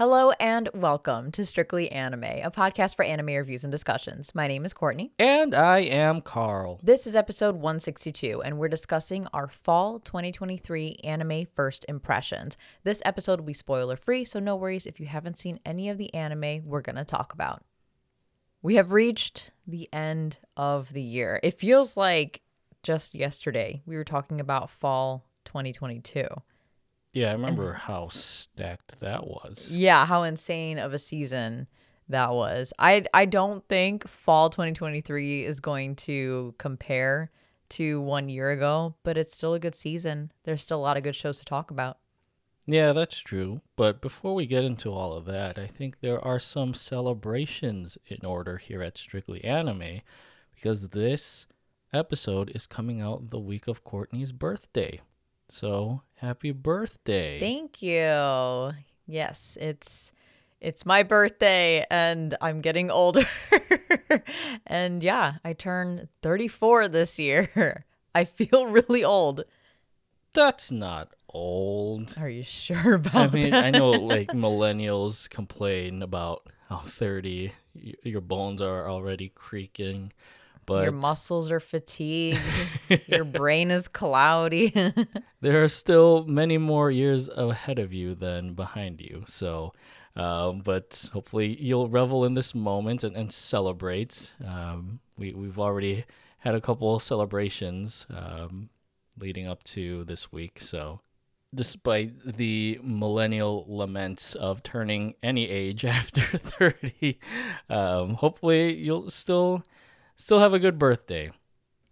Hello and welcome to Strictly Anime, a podcast for anime reviews and discussions. My name is Courtney. And I am Carl. This is episode 162, and we're discussing our fall 2023 anime first impressions. This episode will be spoiler free, so no worries if you haven't seen any of the anime we're going to talk about. We have reached the end of the year. It feels like just yesterday we were talking about fall 2022. Yeah, I remember how stacked that was. Yeah, how insane of a season that was. I I don't think fall 2023 is going to compare to one year ago, but it's still a good season. There's still a lot of good shows to talk about. Yeah, that's true. But before we get into all of that, I think there are some celebrations in order here at Strictly Anime because this episode is coming out the week of Courtney's birthday. So, happy birthday. Thank you. Yes, it's it's my birthday and I'm getting older. and yeah, I turn 34 this year. I feel really old. That's not old. Are you sure about I mean, that? I know like millennials complain about how 30 your bones are already creaking, but Your muscles are fatigued. Your brain is cloudy. there are still many more years ahead of you than behind you. So, um, but hopefully you'll revel in this moment and, and celebrate. Um, we, we've already had a couple of celebrations um, leading up to this week. So, despite the millennial laments of turning any age after 30, um, hopefully you'll still still have a good birthday.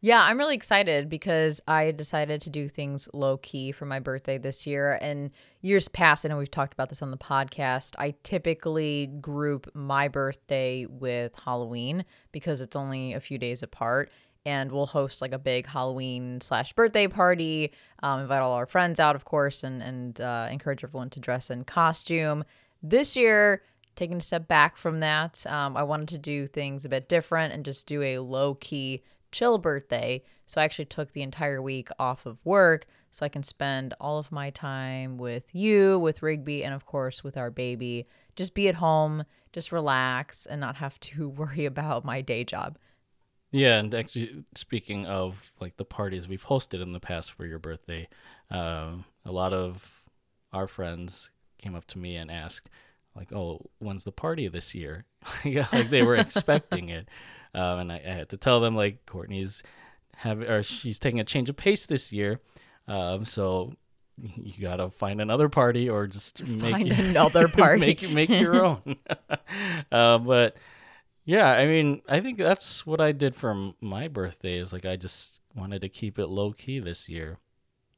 yeah, I'm really excited because I decided to do things low key for my birthday this year. And years past, I know we've talked about this on the podcast. I typically group my birthday with Halloween because it's only a few days apart. And we'll host like a big Halloween slash birthday party, um, invite all our friends out, of course, and, and uh, encourage everyone to dress in costume. This year, taking a step back from that, um, I wanted to do things a bit different and just do a low key, chill birthday. So I actually took the entire week off of work so I can spend all of my time with you, with Rigby, and of course with our baby. Just be at home, just relax, and not have to worry about my day job. Yeah, and actually, speaking of like the parties we've hosted in the past for your birthday, um, a lot of our friends came up to me and asked, like, "Oh, when's the party this year?" like they were expecting it, um, and I, I had to tell them like Courtney's have or she's taking a change of pace this year, um, so you gotta find another party or just make Find your- another party. make make your own. uh, but yeah, I mean, I think that's what I did for my birthday. Is like I just wanted to keep it low key this year.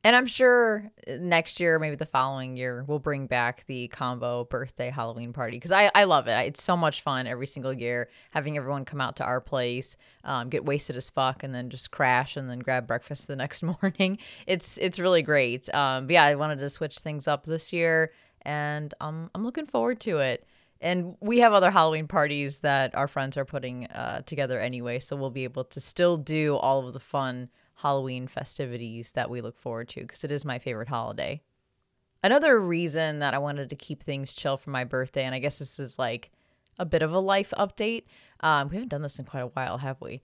And I'm sure uh, next year, maybe the following year, we'll bring back the combo birthday Halloween party because I, I love it. It's so much fun every single year having everyone come out to our place, um, get wasted as fuck, and then just crash and then grab breakfast the next morning. It's it's really great. Um, yeah, I wanted to switch things up this year, and um, I'm looking forward to it. And we have other Halloween parties that our friends are putting uh, together anyway, so we'll be able to still do all of the fun Halloween festivities that we look forward to because it is my favorite holiday. Another reason that I wanted to keep things chill for my birthday, and I guess this is like a bit of a life update. Um, we haven't done this in quite a while, have we?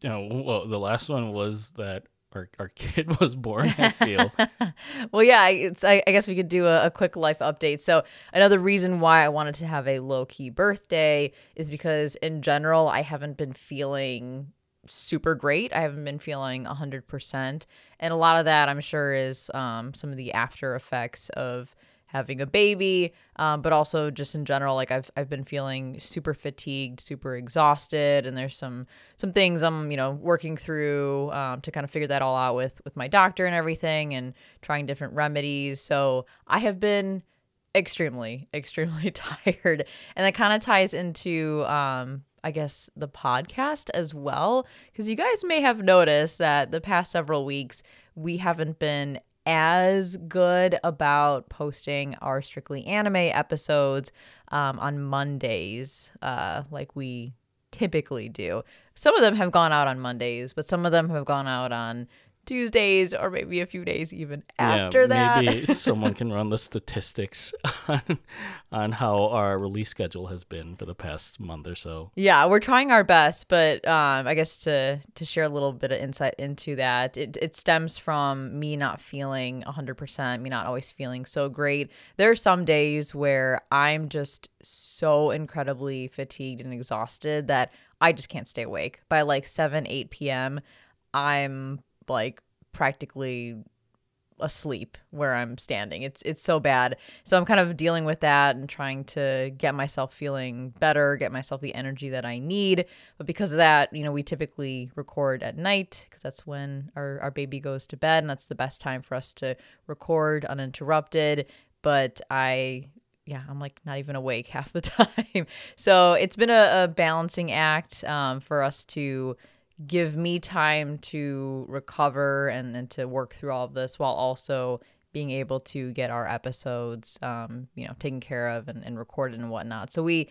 You know, well, the last one was that our our kid was born. I feel. well, yeah, it's, I, I guess we could do a, a quick life update. So, another reason why I wanted to have a low key birthday is because, in general, I haven't been feeling super great. I haven't been feeling 100%. And a lot of that, I'm sure, is um, some of the after effects of having a baby, um, but also just in general, like I've I've been feeling super fatigued, super exhausted, and there's some some things I'm you know working through um, to kind of figure that all out with with my doctor and everything, and trying different remedies. So I have been extremely extremely tired, and that kind of ties into um, I guess the podcast as well, because you guys may have noticed that the past several weeks we haven't been as good about posting our strictly anime episodes um, on Mondays, uh, like we typically do. Some of them have gone out on Mondays, but some of them have gone out on Tuesdays or maybe a few days even after yeah, that. Maybe someone can run the statistics on, on how our release schedule has been for the past month or so. Yeah, we're trying our best, but um, I guess to to share a little bit of insight into that, it, it stems from me not feeling 100%, me not always feeling so great. There are some days where I'm just so incredibly fatigued and exhausted that I just can't stay awake. By like 7, 8 p.m., I'm like practically asleep where I'm standing. It's it's so bad. So I'm kind of dealing with that and trying to get myself feeling better, get myself the energy that I need. But because of that, you know, we typically record at night because that's when our, our baby goes to bed and that's the best time for us to record uninterrupted. But I yeah, I'm like not even awake half the time. so it's been a, a balancing act um, for us to give me time to recover and, and to work through all of this while also being able to get our episodes, um, you know, taken care of and, and recorded and whatnot. So we,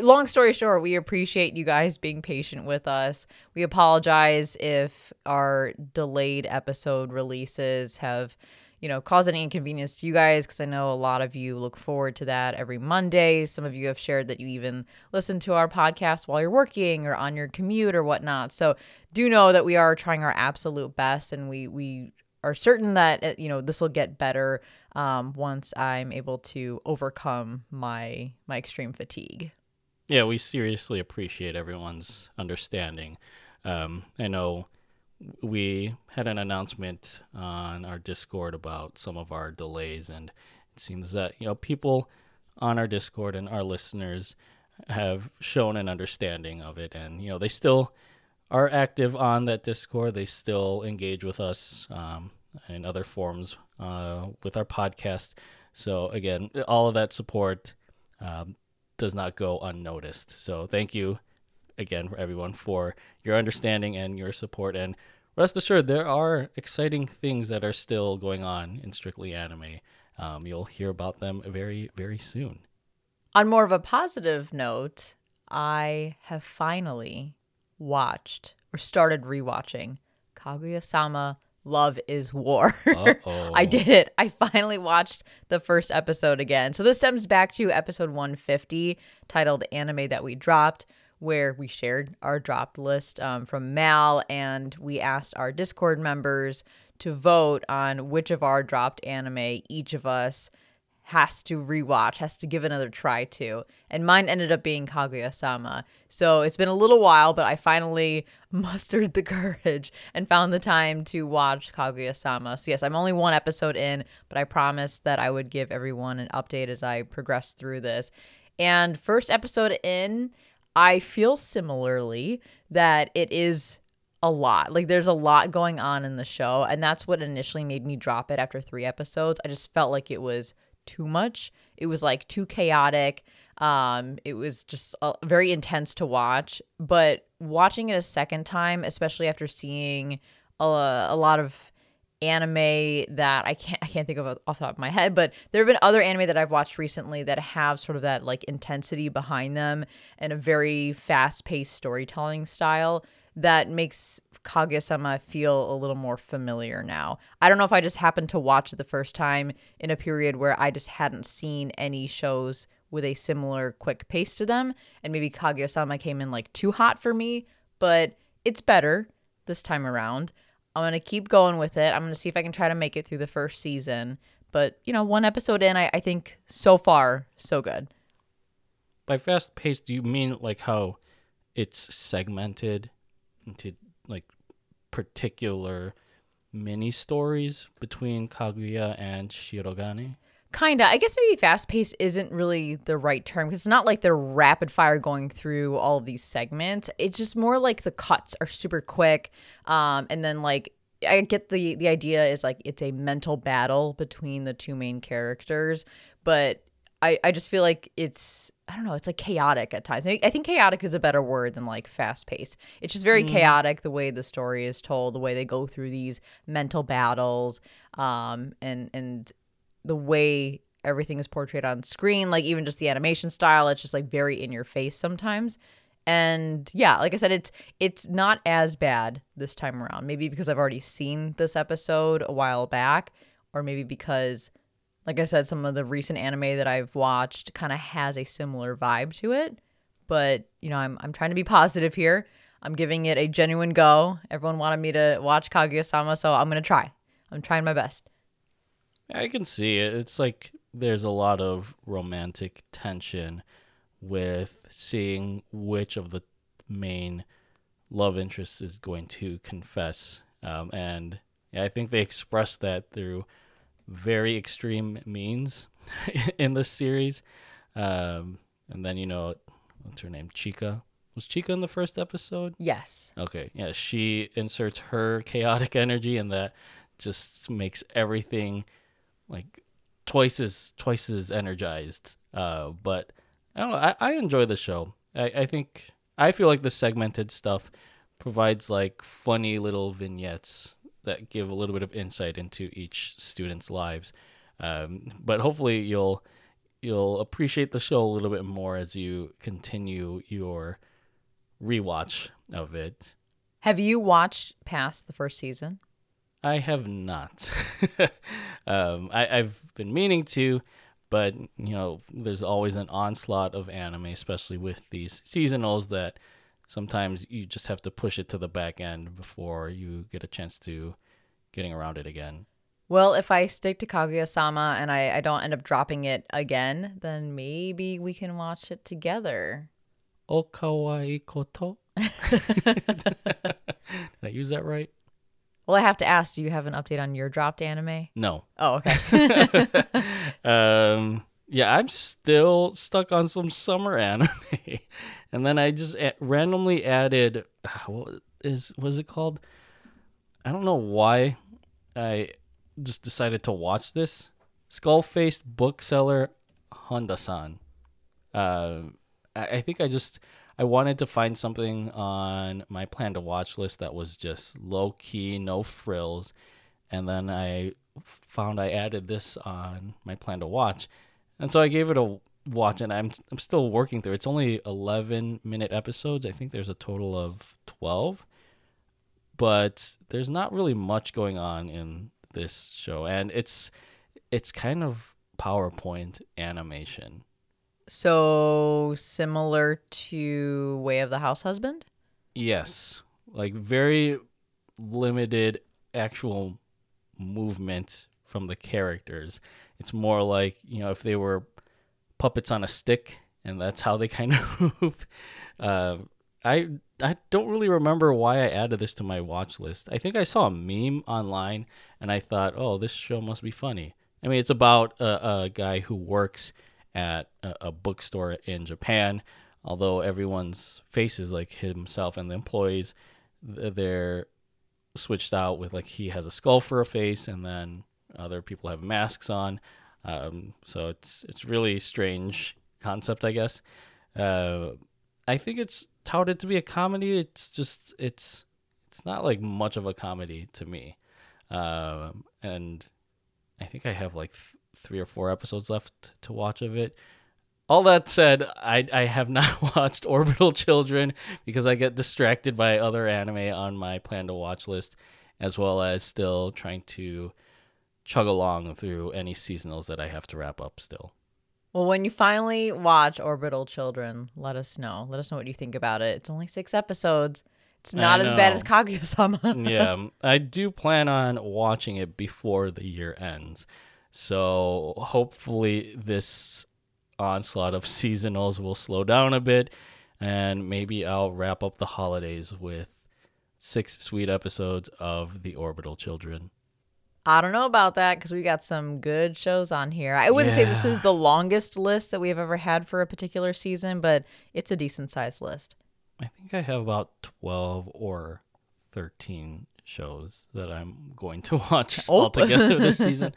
long story short, we appreciate you guys being patient with us. We apologize if our delayed episode releases have you know, cause any inconvenience to you guys because I know a lot of you look forward to that every Monday. Some of you have shared that you even listen to our podcast while you're working or on your commute or whatnot. So do know that we are trying our absolute best and we we are certain that uh, you know this will get better um, once I'm able to overcome my my extreme fatigue. Yeah, we seriously appreciate everyone's understanding. Um, I know we had an announcement on our Discord about some of our delays, and it seems that you know people on our Discord and our listeners have shown an understanding of it, and you know they still are active on that Discord. They still engage with us um, in other forms uh, with our podcast. So again, all of that support um, does not go unnoticed. So thank you again for everyone for your understanding and your support and rest assured, there are exciting things that are still going on in Strictly Anime. Um, you'll hear about them very, very soon. On more of a positive note, I have finally watched or started rewatching Kaguya sama Love is War. I did it. I finally watched the first episode again. So this stems back to episode 150 titled Anime That We Dropped, where we shared our dropped list um, from Mal and we asked our Discord members to vote on which of our dropped anime each of us has to rewatch, has to give another try to. And mine ended up being Kaguya sama. So it's been a little while, but I finally mustered the courage and found the time to watch Kaguya sama. So, yes, I'm only one episode in, but I promised that I would give everyone an update as I progress through this. And first episode in, I feel similarly that it is a lot. Like there's a lot going on in the show, and that's what initially made me drop it after 3 episodes. I just felt like it was too much. It was like too chaotic. Um it was just uh, very intense to watch, but watching it a second time, especially after seeing a, a lot of anime that I can't I can't think of off the top of my head, but there have been other anime that I've watched recently that have sort of that like intensity behind them and a very fast-paced storytelling style that makes Kaguya-sama feel a little more familiar now. I don't know if I just happened to watch it the first time in a period where I just hadn't seen any shows with a similar quick pace to them and maybe Kaguya-sama came in like too hot for me, but it's better this time around. I'm going to keep going with it. I'm going to see if I can try to make it through the first season. But, you know, one episode in, I, I think so far, so good. By fast paced, do you mean like how it's segmented into like particular mini stories between Kaguya and Shirogane? Kinda. I guess maybe fast paced isn't really the right term because it's not like they're rapid fire going through all of these segments. It's just more like the cuts are super quick. Um, and then like I get the the idea is like it's a mental battle between the two main characters, but I I just feel like it's I don't know, it's like chaotic at times. I think chaotic is a better word than like fast paced. It's just very mm. chaotic the way the story is told, the way they go through these mental battles, um, and and the way everything is portrayed on screen, like even just the animation style, it's just like very in your face sometimes. And yeah, like I said, it's it's not as bad this time around. Maybe because I've already seen this episode a while back, or maybe because, like I said, some of the recent anime that I've watched kind of has a similar vibe to it. But you know, I'm I'm trying to be positive here. I'm giving it a genuine go. Everyone wanted me to watch Kaguya-sama, so I'm gonna try. I'm trying my best. I can see it. It's like there's a lot of romantic tension with seeing which of the main love interests is going to confess. Um, and I think they express that through very extreme means in this series. Um, and then, you know, what's her name? Chika. Was Chika in the first episode? Yes. Okay. Yeah, she inserts her chaotic energy, and that just makes everything like twice as twice as energized. Uh, but I don't know. I, I enjoy the show. I, I think I feel like the segmented stuff provides like funny little vignettes that give a little bit of insight into each student's lives. Um, but hopefully you'll you'll appreciate the show a little bit more as you continue your rewatch of it. Have you watched past the first season? I have not. um, I, I've been meaning to, but you know, there's always an onslaught of anime, especially with these seasonals that sometimes you just have to push it to the back end before you get a chance to getting around it again. Well, if I stick to Kaguya sama and I, I don't end up dropping it again, then maybe we can watch it together. O kawaii koto? Did I use that right? Well, I have to ask, do you have an update on your dropped anime? No. Oh, okay. um, yeah, I'm still stuck on some summer anime, and then I just a- randomly added what is was it called? I don't know why I just decided to watch this skull faced bookseller Honda san. Uh, I, think I just I wanted to find something on my plan to watch list that was just low key, no frills, and then I found I added this on my plan to watch, and so I gave it a watch, and I'm I'm still working through. It's only 11 minute episodes. I think there's a total of 12, but there's not really much going on in this show, and it's it's kind of PowerPoint animation. So similar to Way of the House Husband? Yes, like very limited actual movement from the characters. It's more like, you know, if they were puppets on a stick and that's how they kind of move. Uh, I I don't really remember why I added this to my watch list. I think I saw a meme online and I thought, "Oh, this show must be funny." I mean, it's about a, a guy who works at a, a bookstore in Japan. Although everyone's faces like himself and the employees, they're switched out with like he has a skull for a face, and then other people have masks on. Um, so it's it's really strange concept, I guess. Uh, I think it's touted to be a comedy. It's just it's it's not like much of a comedy to me. Um, and I think I have like three or four episodes left to watch of it. All that said, I I have not watched Orbital Children because I get distracted by other anime on my plan to watch list, as well as still trying to chug along through any seasonals that I have to wrap up still. Well, when you finally watch Orbital Children, let us know. Let us know what you think about it. It's only six episodes. It's not as bad as Kaguya sama. yeah, I do plan on watching it before the year ends. So hopefully this onslaught of seasonals will slow down a bit and maybe I'll wrap up the holidays with six sweet episodes of The Orbital Children. I don't know about that because we got some good shows on here. I wouldn't say this is the longest list that we have ever had for a particular season, but it's a decent sized list. I think I have about 12 or 13 shows that I'm going to watch Oh. altogether this season.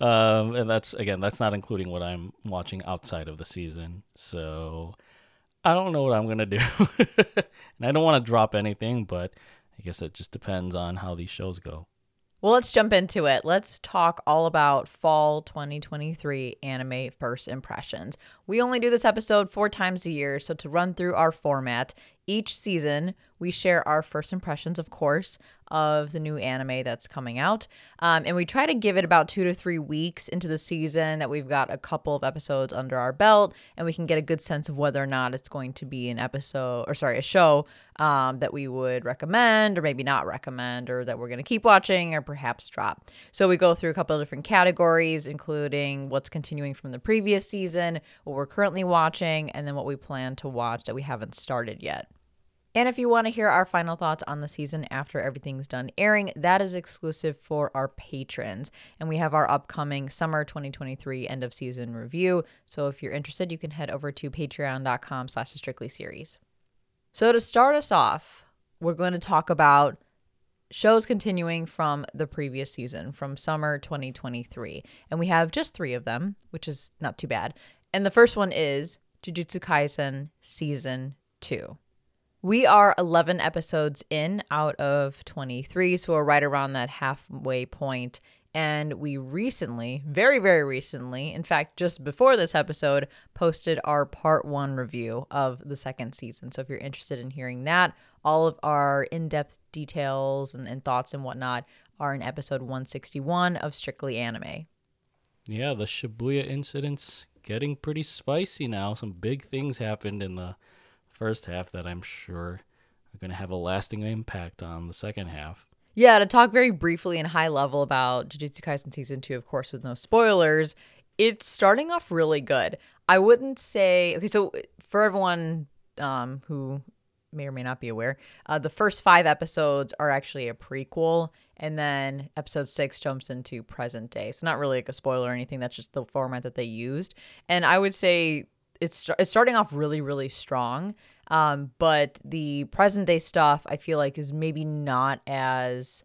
Um, and that's, again, that's not including what I'm watching outside of the season. So I don't know what I'm going to do. and I don't want to drop anything, but I guess it just depends on how these shows go. Well, let's jump into it. Let's talk all about fall 2023 anime first impressions. We only do this episode four times a year, so to run through our format, each season we share our first impressions, of course, of the new anime that's coming out. Um, and we try to give it about two to three weeks into the season that we've got a couple of episodes under our belt and we can get a good sense of whether or not it's going to be an episode or, sorry, a show um, that we would recommend or maybe not recommend or that we're going to keep watching or perhaps drop. So we go through a couple of different categories, including what's continuing from the previous season, what we're currently watching, and then what we plan to watch that we haven't started yet. And if you want to hear our final thoughts on the season after everything's done airing, that is exclusive for our patrons. And we have our upcoming summer 2023 end of season review. So if you're interested, you can head over to patreon.com slash strictly series. So to start us off, we're going to talk about shows continuing from the previous season, from summer 2023. And we have just three of them, which is not too bad. And the first one is Jujutsu Kaisen Season 2. We are 11 episodes in out of 23, so we're right around that halfway point. And we recently, very, very recently, in fact, just before this episode, posted our part one review of the second season. So if you're interested in hearing that, all of our in depth details and, and thoughts and whatnot are in episode 161 of Strictly Anime. Yeah, the Shibuya incident's getting pretty spicy now. Some big things happened in the first half that I'm sure are going to have a lasting impact on the second half. Yeah, to talk very briefly and high level about Jujutsu Kaisen season two, of course, with no spoilers, it's starting off really good. I wouldn't say okay. So for everyone um, who may or may not be aware, uh, the first five episodes are actually a prequel, and then episode six jumps into present day. So not really like a spoiler or anything. That's just the format that they used. And I would say it's it's starting off really really strong. Um, but the present day stuff I feel like is maybe not as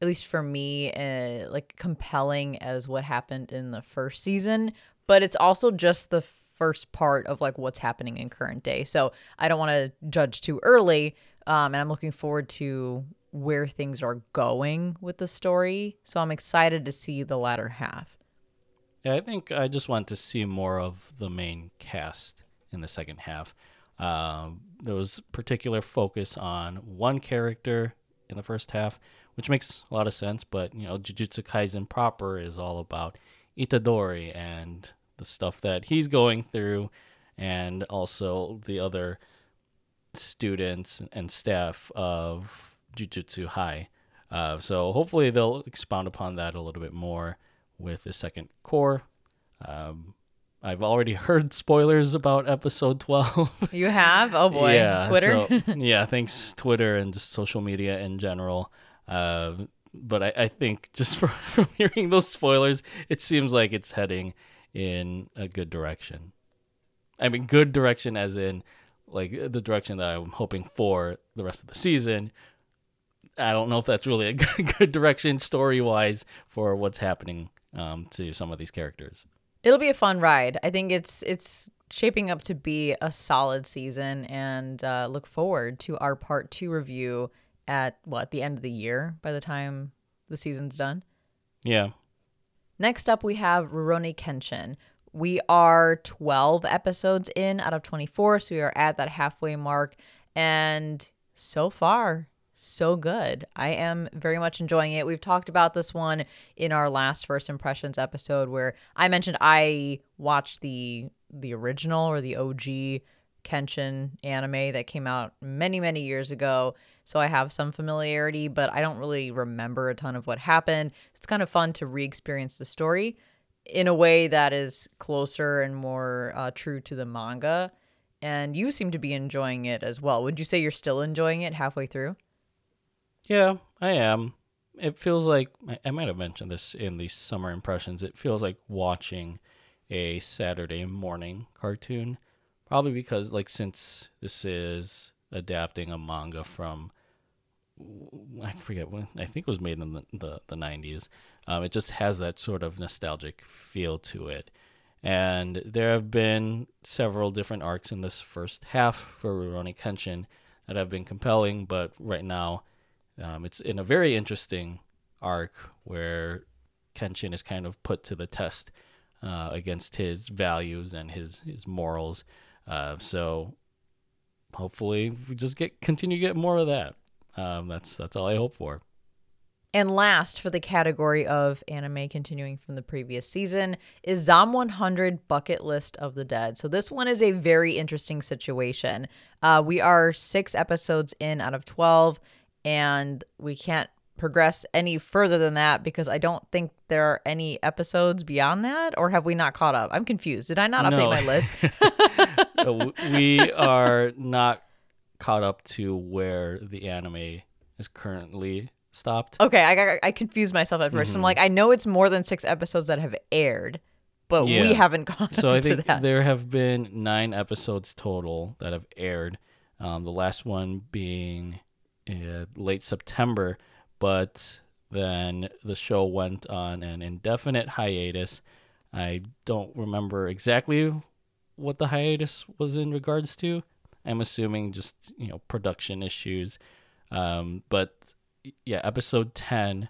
at least for me uh, like compelling as what happened in the first season. But it's also just the first part of like what's happening in current day. So I don't want to judge too early. Um, and I'm looking forward to where things are going with the story. So I'm excited to see the latter half. Yeah, I think I just want to see more of the main cast in the second half. Um, there was particular focus on one character in the first half, which makes a lot of sense. But you know, Jujutsu Kaisen proper is all about Itadori and the stuff that he's going through, and also the other students and staff of Jujutsu High. Uh, so hopefully they'll expound upon that a little bit more with the second cour. Um, I've already heard spoilers about episode 12. You have? Oh boy. yeah, Twitter? so- yeah, thanks Twitter and just social media in general. Uh, but I, I think just from, from hearing those spoilers, it seems like it's heading in a good direction. I mean, good direction as in like the direction that I'm hoping for the rest of the season. I don't know if that's really a good, good direction story wise for what's happening um, to some of these characters. It'll be a fun ride. I think it's it's shaping up to be a solid season, and uh, look forward to our part two review at what the end of the year. By the time the season's done. Yeah, Next up, we have Rurouni Kenshin. We are 12 episodes in out of 24, so we are at that halfway mark. And so far, so good. I am very much enjoying it. We've talked about this one in our last first impressions episode where I mentioned I watched the the original or the OG Kenshin anime that came out many many years ago. So I have some familiarity, but I don't really remember a ton of what happened. It's kind of fun to re-experience the story in a way that is closer and more uh, true to the manga. And you seem to be enjoying it as well. Would you say you're still enjoying it halfway through? Yeah, I am. It feels like I- might have mentioned this in the summer impressions. It feels like watching a Saturday morning cartoon, probably because like since this is adapting a manga from I forget when I think it was made in the the, the 90s. Um, it just has that sort of nostalgic feel to it. And there have been several different arcs in this first half for Rurouni Kenshin that have been compelling, but right now um, it's in a very interesting arc where Kenshin is kind of put to the test uh, against his values and his his morals. Uh, so hopefully we just get continue to get more of that. Um, that's that's all I hope for. And last for the category of anime continuing from the previous season is Zom 100 Bucket List of the Dead. So this one is a very interesting situation. Uh, we are six episodes in out of 12, and we can't progress any further than that because I don't think there are any episodes beyond that, or have we not caught up? I'm confused. Did I not update No. my list? We are not caught up to where the anime is currently stopped. Okay, I got, I confused myself at 1st I'm like, I know it's more than six episodes that have aired, but we haven't gone So I to think that. there have been nine episodes total that have aired. Um, the last one being late September, but then the show went on an indefinite hiatus. I don't remember exactly what the hiatus was in regards to. I'm assuming just you know production issues, um, but yeah, episode ten,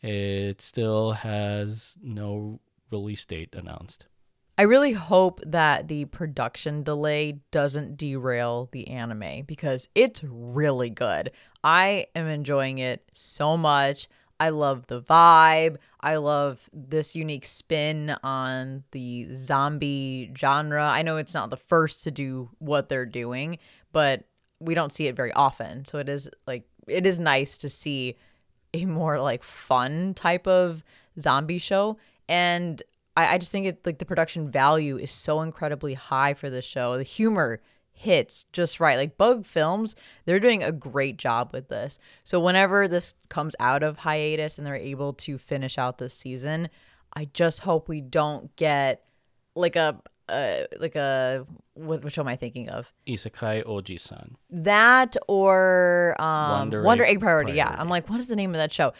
it still has no release date announced. I really hope that the production delay doesn't derail the anime because it's really good. I am enjoying it so much. I love the vibe. I love this unique spin on the zombie genre. I know it's not the first to do what they're doing, but we don't see it very often. So it is like it is nice to see a more like fun type of zombie show and I, I just think it like the production value is so incredibly high for this show. The humor hits just right. Like bug films they're doing a great job with this. So whenever this comes out of hiatus and they're able to finish out this season i just hope we don't get like a uh, like a what, which one am i thinking of Isekai Oji-san. that or um, Wonder Wonder, Egg Egg, Priority. Yeah, I'm like, what is the name of that show?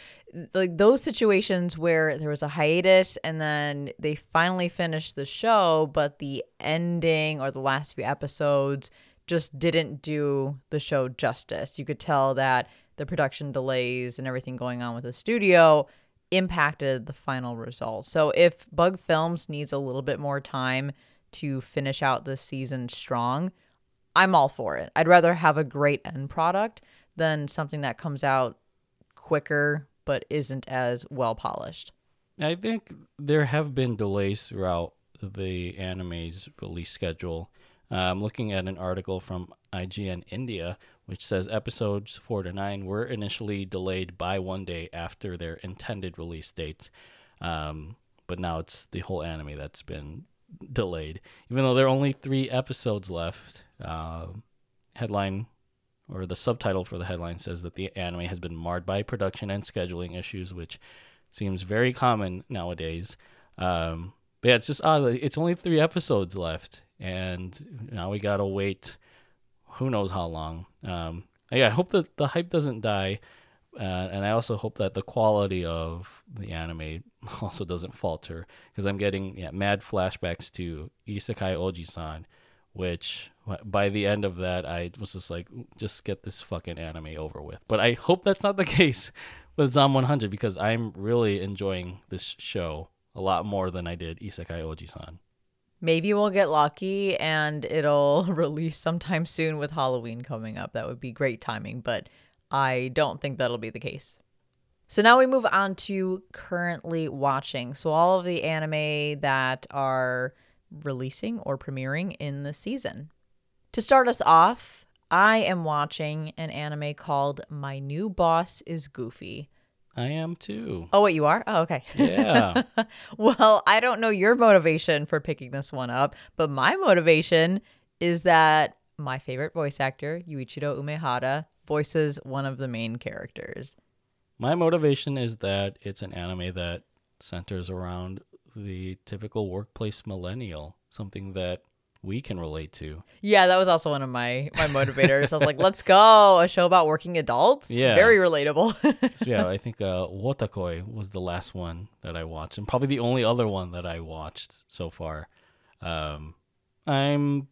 Like those situations where there was a hiatus and then they finally finished the show, but the ending or the last few episodes just didn't do the show justice. You could tell that the production delays and everything going on with the studio impacted the final result. So if Bug Films needs a little bit more time to finish out this season strong, I'm all for it. I'd rather have a great end product than something that comes out quicker but isn't as well polished. I think there have been delays throughout the anime's release schedule. Uh, I'm looking at an article from IGN India, which says episodes 4 to 9 were initially delayed by one day after their intended release dates. Um, but now it's the whole anime that's been delayed. Even though there are only three episodes left, uh, headline or the subtitle for the headline says that the anime has been marred by production and scheduling issues, which seems very common nowadays. Um, but yeah, it's just odd. It's only three episodes left, and now we gotta wait. Who knows how long? Um, yeah, I hope that the hype doesn't die, uh, and I also hope that the quality of the anime also doesn't falter because I'm getting yeah mad flashbacks to Isekai Oji-san, which by the end of that I was just like, just get this fucking anime over with. But I hope that's not the case with Zom 100 because I'm really enjoying this show a lot more than I did Isekai Oji-san. Maybe we'll get lucky and it'll release sometime soon with Halloween coming up. That would be great timing, but I don't think that'll be the case. So now we move on to currently watching. So all of the anime that are releasing or premiering in the season. To start us off, I am watching an anime called My New Boss is Goofy. I am too. Oh, wait, you are? Oh, okay. Yeah. well, I don't know your motivation for picking this one up, but my motivation is that my favorite voice actor, Yuichiro Umehara, voices one of the main characters. My motivation is that it's an anime that centers around the typical workplace millennial, something that we can relate to. Yeah, that was also one of my my motivators. I was like, "Let's go, a show about working adults." Yeah. very relatable. So yeah, I think uh, Wotakoi was the last one that I watched, and probably the only other one that I watched so far. Um, I'm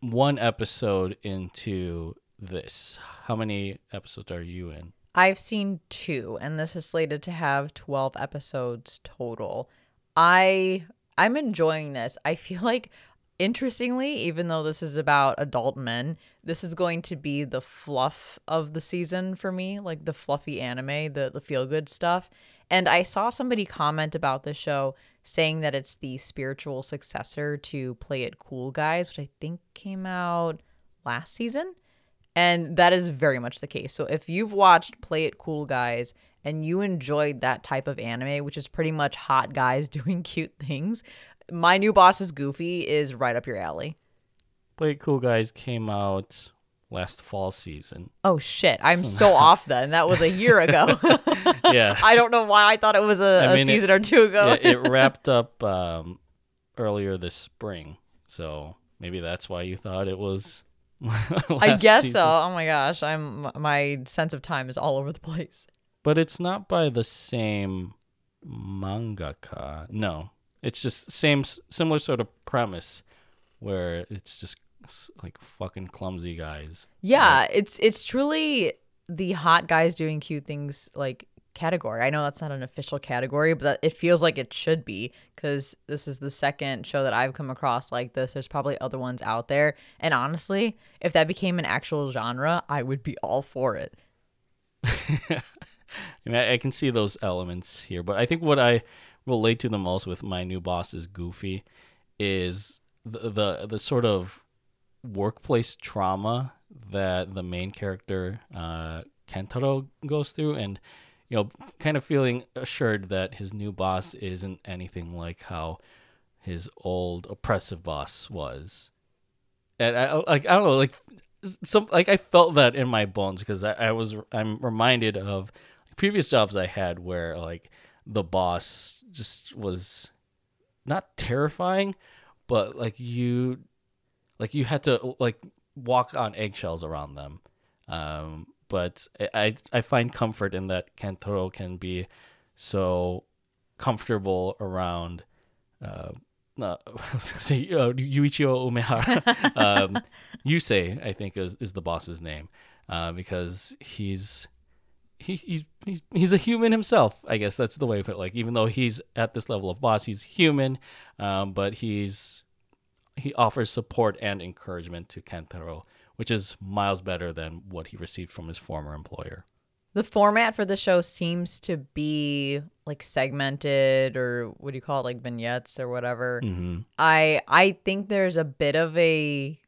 one episode into this. How many episodes are you in? I've seen two, and this is slated to have 12 episodes total. I I'm enjoying this. I feel like interestingly, even though this is about adult men, this is going to be the fluff of the season for me, like the fluffy anime, the the feel good stuff. And I saw somebody comment about this show saying that it's the spiritual successor to Play It Cool Guys, which I think came out last season. And that is very much the case. So if you've watched Play It Cool Guys and you enjoyed that type of anime, which is pretty much hot guys doing cute things, My New Boss is Goofy is right up your alley. Play It Cool Guys came out last fall season. Oh shit, I'm so off then. That was a year ago. Yeah. I don't know why I thought it was a, I a mean, it- season or two ago. it, it wrapped up um, earlier this spring, so maybe that's why you thought it was. I guess season. so. Oh my gosh, I'm my sense of time is all over the place. But it's not by the same mangaka. No, it's just same similar sort of premise, where it's just like fucking clumsy guys. Yeah, it's it's truly the hot guys doing cute things like category. I know that's not an official category, but it feels like it should be because this is the second show that I've come across like this. There's probably other ones out there, and honestly, if that became an actual genre, I would be all for it. I mean, I, can see those elements here, but I think what I relate to the most with my new boss is Goofy, is the the, the sort of workplace trauma that the main character uh, Kentaro goes through, and you know, kind of feeling assured that his new boss isn't anything like how his old oppressive boss was. And I like I don't know, like some like I felt that in my bones because I, I was I'm reminded of previous jobs I had where like the boss just was not terrifying, but like you like you had to like walk on eggshells around them. Um, but I I find comfort in that Kentaro can be so comfortable around. Uh, uh, I was gonna say uh, Yuichiro Umehara. um, Yusei, I think, is is the boss's name, uh, because he's he, he's he's he's a human himself. I guess that's the way put it. Like even though he's at this level of boss, he's human, um, but he's he offers support and encouragement to Kentaro, which is miles better than what he received from his former employer. The format for the show seems to be like segmented or what do you call it like vignettes or whatever. hmm I I think there's a bit of a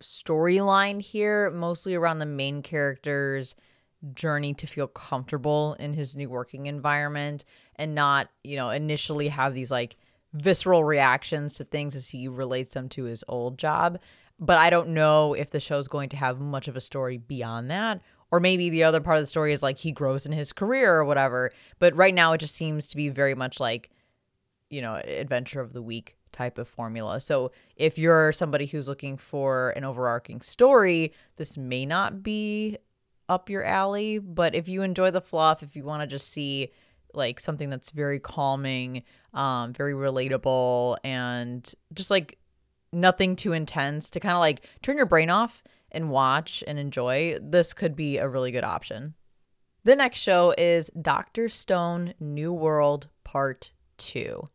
storyline here mostly around the main character's journey to feel comfortable in his new working environment and not, you know, initially have these like visceral reactions to things as he relates them to his old job. But I don't know if the show's going to have much of a story beyond that. Or maybe the other part of the story is like he grows in his career or whatever. But right now it just seems to be very much like, you know, adventure of the week type of formula. So if you're somebody who's looking for an overarching story, this may not be up your alley. But if you enjoy the fluff, if you want to just see like something that's very calming, um, very relatable, and just like nothing too intense to kind of like turn your brain off and watch and enjoy, this could be a really good option. The next show is Dr. Stone New World Part 2.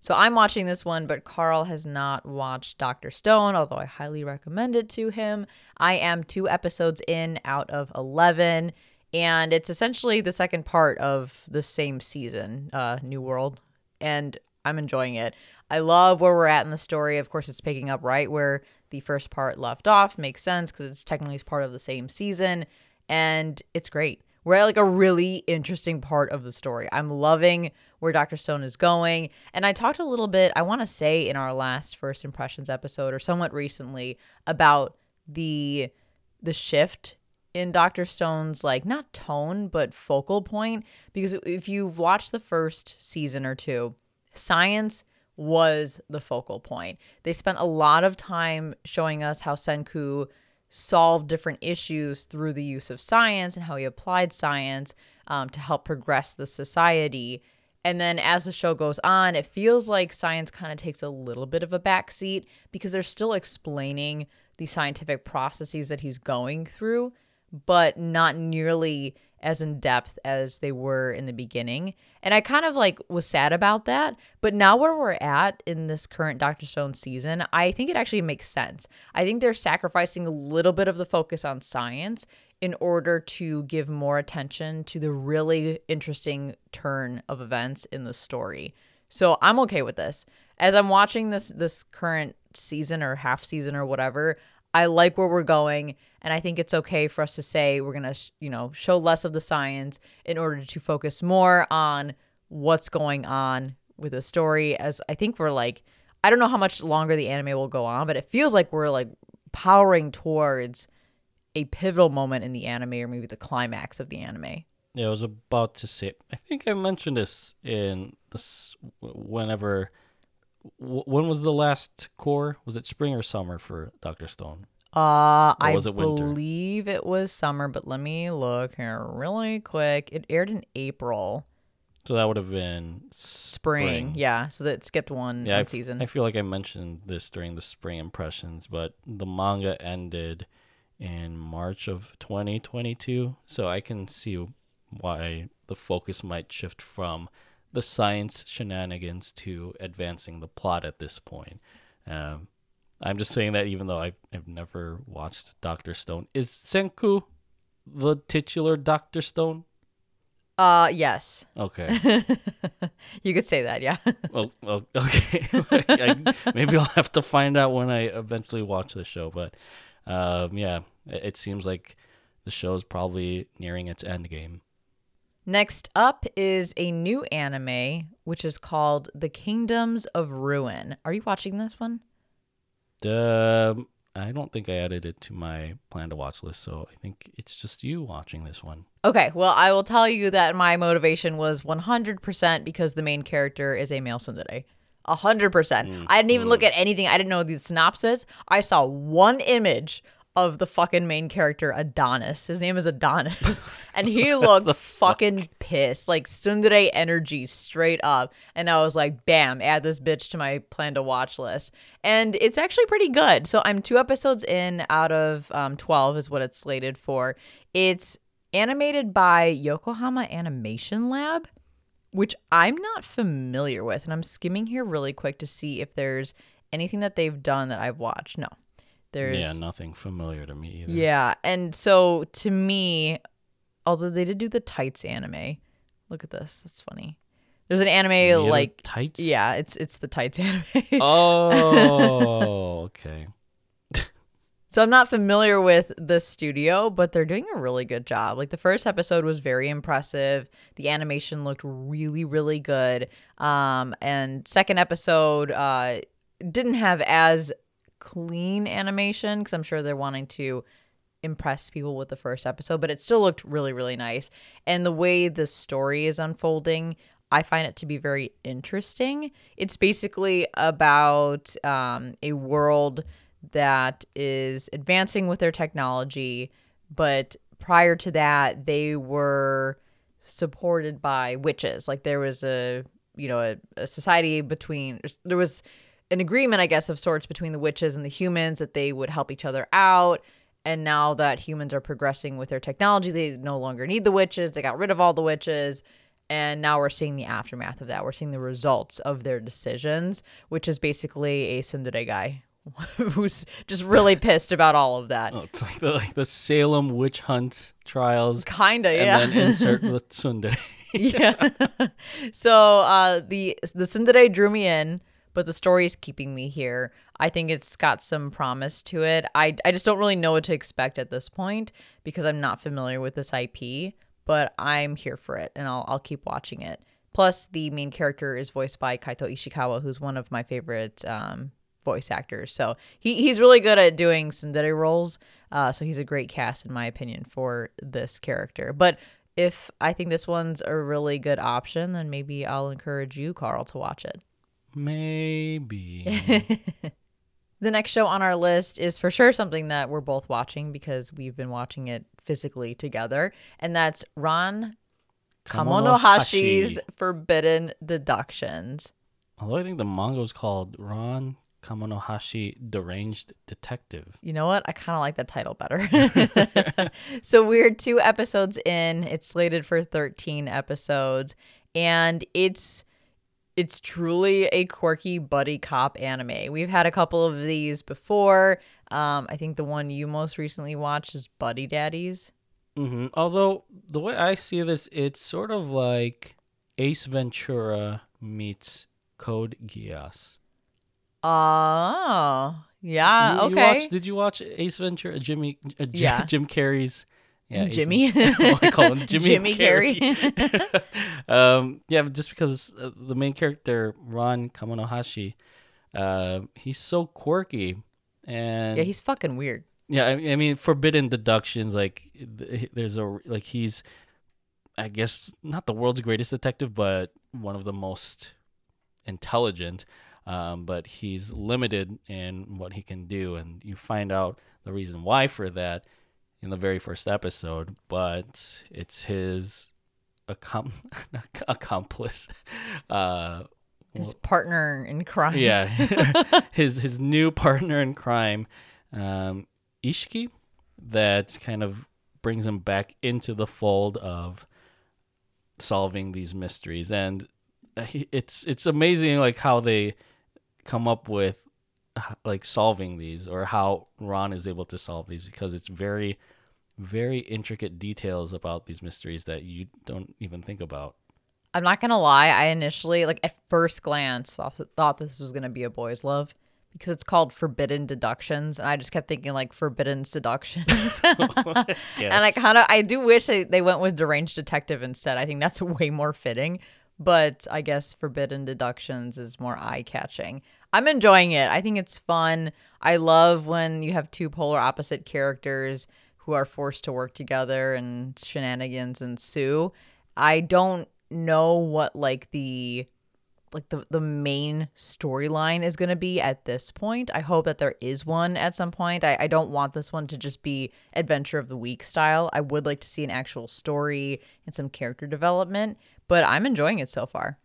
So I'm watching this one, but Carl has not watched Dr. Stone, although I highly recommend it to him. I am two episodes in out of 11, and it's essentially the second part of the same season, uh, New World, and I'm enjoying it. I love where we're at in the story. Of course, it's picking up right where the first part left off. Makes sense because it's technically part of the same season, and it's great. We're at like a really interesting part of the story. I'm loving where Dr. Stone is going. And I talked a little bit, I want to say in our last first impressions episode or somewhat recently about the the shift in Dr. Stone's like not tone but focal point because if you've watched the first season or two, science was the focal point. They spent a lot of time showing us how Senku solved different issues through the use of science and how he applied science um, to help progress the society. And then as the show goes on, it feels like science kind of takes a little bit of a backseat because they're still explaining the scientific processes that he's going through. but not nearly as in depth as they were in the beginning. And I kind of like was sad about that. But now where we're at in this current Doctor Stone season, I think it actually makes sense. I think they're sacrificing a little bit of the focus on science in order to give more attention to the really interesting turn of events in the story. So I'm okay with this. As I'm watching this this current season or half season or whatever, I like where we're going and I think it's okay for us to say we're going to, sh- you know, show less of the science in order to focus more on what's going on with the story as I think we're like I don't know how much longer the anime will go on, but it feels like we're like powering towards a pivotal moment in the anime or maybe the climax of the anime. Yeah, I was about to say. I think I mentioned this in this whenever. When was the last cour? Was it spring or summer for Doctor Stone? Uh, I it believe it was summer, but let me look here really quick. It aired in April. So that would have been spring. spring. Yeah, so that skipped one, yeah, one I season. I feel like I mentioned this during the spring impressions, but the manga ended in March of 2022, so I can see why the focus might shift from the science shenanigans to advancing the plot at this point. Um, I'm just saying that even though I've, I've never watched Doctor Stone, is Senku the titular Doctor Stone? Uh, yes. Okay. you could say that, yeah. well, well, okay. I, maybe I'll have to find out when I eventually watch the show, but um, yeah, it, it seems like the show is probably nearing its end game. Next up is a new anime which is called The Kingdoms of Ruin. Are you watching this one? Um, I don't think I added it to my plan to watch list, so I think it's just you watching this one. Okay, well, I will tell you that my motivation was 100% because the main character is a male tsundere. 100%. Mm, I didn't even mm. look at anything. I didn't know the synopsis. I saw one image of the fucking main character Adonis. His name is Adonis, and he looked fucking fuck? pissed, like tsundere energy straight up. And I was like, "Bam! Add this bitch to my plan to watch list." And it's actually pretty good. So I'm two episodes in out of um, twelve is what it's slated for. It's animated by Yokohama Animation Lab, which I'm not familiar with, and I'm skimming here really quick to see if there's anything that they've done that I've watched. No, there's yeah, nothing familiar to me either. Yeah, and so to me, although they did do the tights anime, look at this. That's funny. There's an anime like tights. Yeah, it's it's the tights anime. oh, okay. so I'm not familiar with the studio, but they're doing a really good job. Like the first episode was very impressive. The animation looked really really good. Um, and second episode uh didn't have as clean animation because I'm sure they're wanting to impress people with the first episode, but it still looked really, really nice. And the way the story is unfolding, I find it to be very interesting. It's basically about um, a world that is advancing with their technology, but prior to that, they were supported by witches. Like there was a you know a, a society between there was an agreement, I guess, of sorts between the witches and the humans that they would help each other out. And now that humans are progressing with their technology, they no longer need the witches. They got rid of all the witches. And now we're seeing the aftermath of that. We're seeing the results of their decisions, which is basically a tsundere guy who's just really pissed about all of that. Oh, it's like the like the Salem witch hunt trials. Kinda, yeah. And then insert with tsundere. yeah. so uh, the the tsundere drew me in but the story is keeping me here. I think it's got some promise to it. I, I just don't really know what to expect at this point because I'm not familiar with this IP, but I'm here for it and I'll, I'll keep watching it. Plus, the main character is voiced by Kaito Ishikawa, who's one of my favorite um, voice actors. So he, he's really good at doing tsundere roles. Uh, so he's a great cast, in my opinion, for this character. But if I think this one's a really good option, then maybe I'll encourage you, Carl, to watch it. Maybe. the next show on our list is for sure something that we're both watching because we've been watching it physically together, and that's Ron Kamonohashi's Forbidden Deductions. Although I think the manga is called Ron Kamonohashi Deranged Detective. You know what? I kind of like that title better. so we're two episodes in. It's slated for 13 episodes and it's it's truly a quirky buddy cop anime. We've had a couple of these before. Um, I think the one you most recently watched is Buddy Daddies. hmm Although the way I see this, it's sort of like Ace Ventura meets Code Geass. Oh, yeah. You- you okay. did you watch Ace Ventura? Jimmy, uh, Jim, Yeah. Jim Carrey's. Yeah, Jimmy. I call him Jimmy, Jimmy. Carrey. um, yeah, just because uh, the main character Ron Kamonohashi, uh, he's so quirky, and yeah, he's fucking weird. yeah, I, I mean, forbidden deductions. Like, there's a like he's, I guess, not the world's greatest detective, but one of the most intelligent. Um, but he's limited in what he can do, and you find out the reason why for that in the very first episode. But it's his accom- accomplice. Uh, His partner in crime. yeah, his his new partner in crime, um, Ishiki, that kind of brings him back into the fold of solving these mysteries, and it's it's amazing like how they come up with like solving these or how Ron is able to solve these because it's very very intricate details about these mysteries that you don't even think about. I'm not gonna lie. I initially, like at first glance, also thought this was gonna be a boys' love because it's called Forbidden Deductions, and I just kept thinking like Forbidden Seductions. And I kind of, I do wish they, they went with Deranged Detective instead. I think that's way more fitting. But I guess Forbidden Deductions is more eye catching. I'm enjoying it. I think it's fun. I love when you have two polar opposite characters who are forced to work together and shenanigans ensue. I don't know what like the like the the main storyline is going to be at this point. I hope that there is one at some point. I, I don't want this one to just be adventure of the week style. I would like to see an actual story and some character development, but I'm enjoying it so far.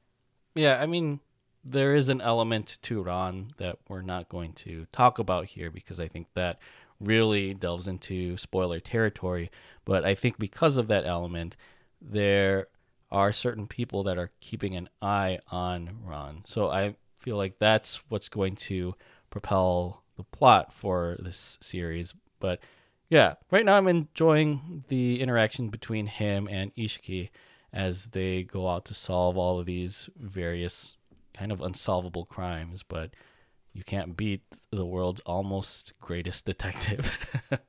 Yeah, I mean, there is an element to Ron that we're not going to talk about here because I think that really delves into spoiler territory. But I think because of that element, there are certain people that are keeping an eye on Ron. So I feel like that's what's going to propel the plot for this series. But yeah, right now I'm enjoying the interaction between him and Ishiki as they go out to solve all of these various kind of unsolvable crimes, but you can't beat the world's almost greatest detective.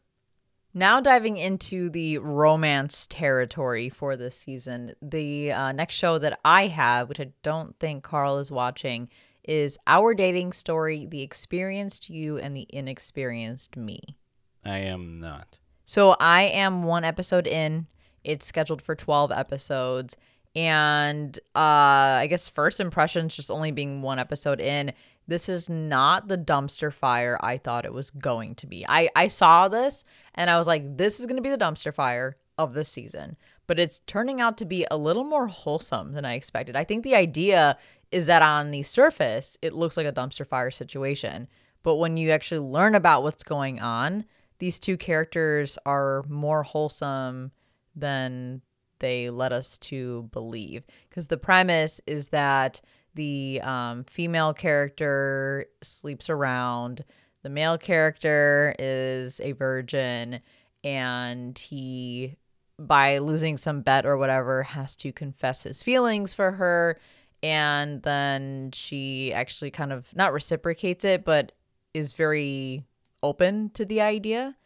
Now diving into the romance territory for this season, the uh, next show that I have, which I don't think Carl is watching, is Our Dating Story: The Experienced You and the Inexperienced Me. I am not. So I am one episode in. It's scheduled for 12 episodes. And uh I guess first impressions just only being one episode in, this is not the dumpster fire I thought it was going to be. I I saw this and I was like this is going to be the dumpster fire of the season. But it's turning out to be a little more wholesome than I expected. I think the idea is that on the surface it looks like a dumpster fire situation, but when you actually learn about what's going on, these two characters are more wholesome than they led us to believe. Because the premise is that the um, female character sleeps around, the male character is a virgin, and he, by losing some bet or whatever, has to confess his feelings for her. And then she actually kind of not reciprocates it, but is very open to the idea.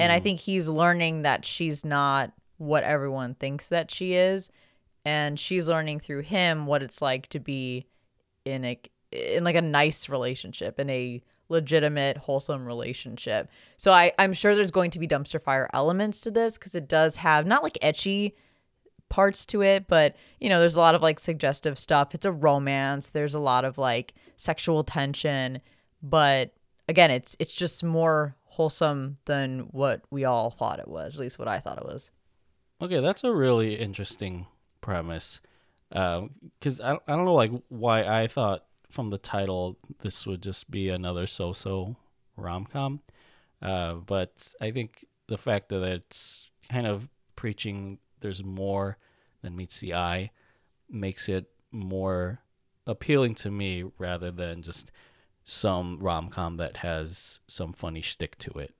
And I think he's learning that she's not what everyone thinks that she is. And she's learning through him what it's like to be in a in like a nice relationship, in a legitimate, wholesome relationship. So I, I'm sure there's going to be dumpster fire elements to this because it does have not like etchy parts to it, but you know, there's a lot of like suggestive stuff. It's a romance. There's a lot of like sexual tension, but again, it's it's just more wholesome than what we all thought it was. At least what I thought it was. Okay, that's a really interesting premise. Because I, I don't know like why I thought from the title, this would just be another so-so rom-com. Uh, but I think the fact that it's kind of preaching there's more than meets the eye makes it more appealing to me rather than just some rom com that has some funny shtick to it.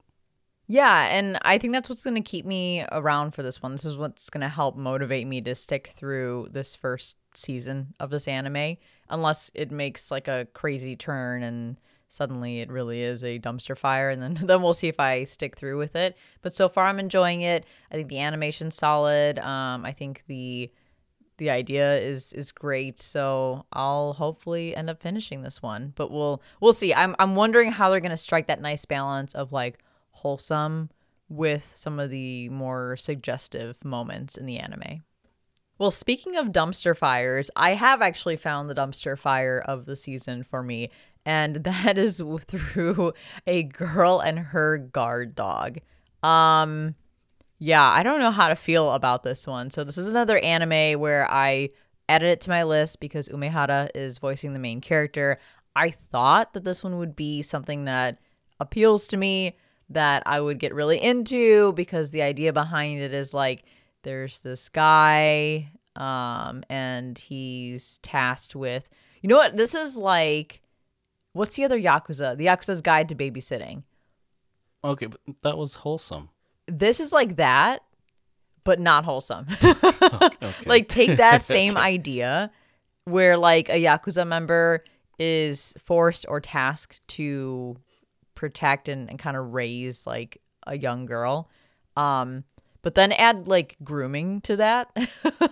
Yeah, and I think that's what's going to keep me around for this one. This is what's going to help motivate me to stick through this first season of this anime, unless it makes like a crazy turn and suddenly it really is a dumpster fire, and then then we'll see if I stick through with it. But so far, I'm enjoying it. I think the animation's solid. Um, I think the the idea is is great. So I'll hopefully end up finishing this one, but we'll we'll see. I'm I'm wondering how they're gonna strike that nice balance of like wholesome with some of the more suggestive moments in the anime. Well, speaking of dumpster fires, I have actually found the dumpster fire of the season for me, and that is through a girl and her guard dog. Um yeah, I don't know how to feel about this one. So this is another anime where I added it to my list because Umehara is voicing the main character. I thought that this one would be something that appeals to me, that I would get really into because the idea behind it is like there's this guy um and he's tasked with You know what? This is like what's the other yakuza? The yakuza's guide to babysitting. Okay, but that was wholesome this is like that, but not wholesome. okay. Like take that same okay. idea where like a yakuza member is forced or tasked to protect and, and kind of raise like a young girl. Um but then add like grooming to that.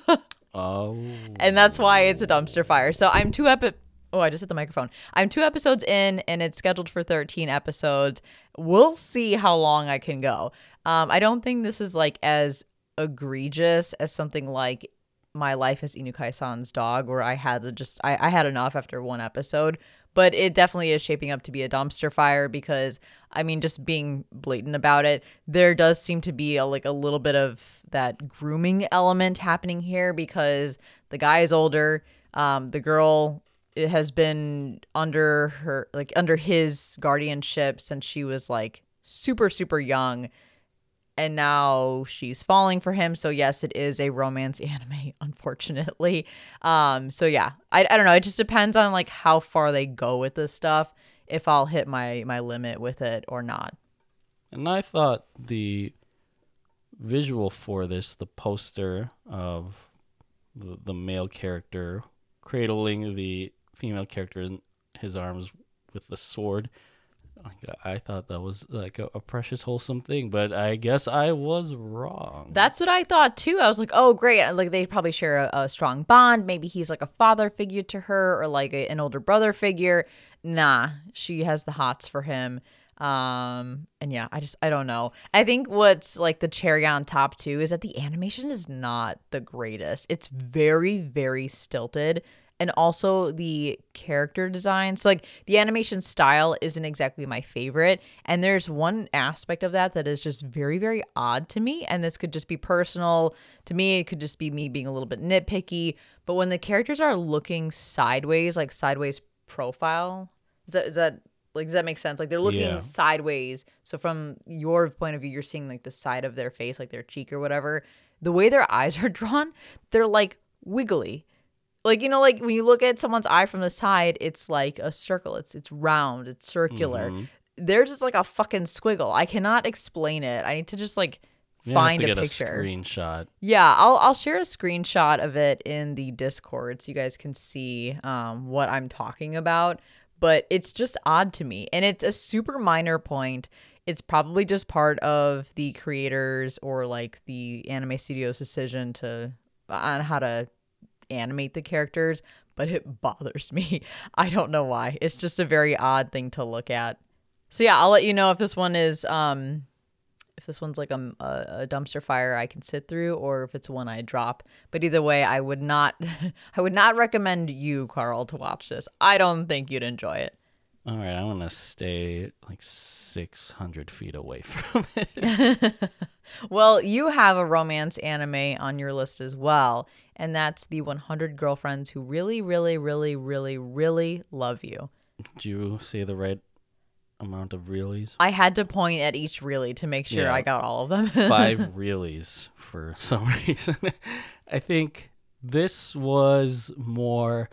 oh. And that's why it's a dumpster fire. So I'm two epi- Oh, I just hit the microphone. I'm two episodes in and it's scheduled for 13 episodes. We'll see how long I can go. Um, I don't think this is like as egregious as something like My Life as Inukai-san's Dog, where I had to just I, I had enough after one episode. But it definitely is shaping up to be a dumpster fire because I mean, just being blatant about it, there does seem to be a, like a little bit of that grooming element happening here because the guy is older. Um, the girl has been under her like under his guardianship since she was like super super young and now she's falling for him. So yes it is a romance anime unfortunately. Um so yeah I, I don't know. It just depends on like how far they go with this stuff if i'll hit my my limit with it or not. And i thought the visual for this the poster of the, the male character cradling the female character in his arms with the sword I thought that was like a, a, precious, wholesome thing, but I guess I was wrong. That's what I thought too. I was like, oh, great. Like they probably share a, a strong bond. Maybe he's like a father figure to her or like a, an older brother figure. Nah, she has the hots for him. Um, and yeah, I just, I don't know. I think what's like the cherry on top too is that the animation is not the greatest. It's very, very stilted and also the character design. So like the animation style isn't exactly my favorite, and there's one aspect of that that is just very very odd to me, and this could just be personal to me. It could just be me being a little bit nitpicky, but when the characters are looking sideways, like sideways profile, is that is that like does that make sense? Like they're looking yeah. sideways. So from your point of view, you're seeing like the side of their face, like their cheek or whatever. The way their eyes are drawn, they're like wiggly like you know like when you look at someone's eye from the side it's like a circle. It's it's round. It's circular. Mm-hmm. they're just like a fucking squiggle. I cannot explain it. I need to just like you find a picture a screenshot. Yeah i'll i'll share a screenshot of it in the discord so you guys can see um what i'm talking about. But it's just odd to me and it's a super minor point. It's probably just part of the creators or like the anime studio's decision to on how to animate the characters, but it bothers me. I don't know why. It's just a very odd thing to look at. So yeah, I'll let you know if this one is um if this one's like a, a, dumpster fire I can sit through or if it's one I drop. But either way, I would not I would not recommend you, Carl, to watch this. I don't think you'd enjoy it. All right, I want to stay like 600 feet away from it. well, you have a romance anime on your list as well. And that's the 100 girlfriends who really, really, really, really, really love you. Did you say the right amount of realies? I had to point at each really to make sure Yeah. I got all of them. Five realies for some reason. I think this was more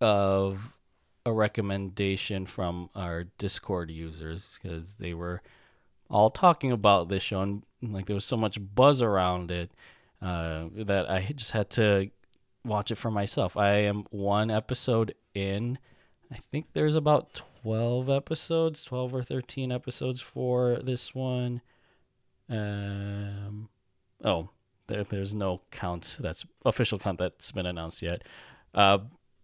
of a recommendation from our Discord users because they were all talking about this show and like there was so much buzz around it uh, that I just had to watch it for myself. I am one episode in. I think there's about 12 episodes, 12 or 13 episodes for this one. Um, oh, there, there's no count that's official count that's been announced yet. Uh,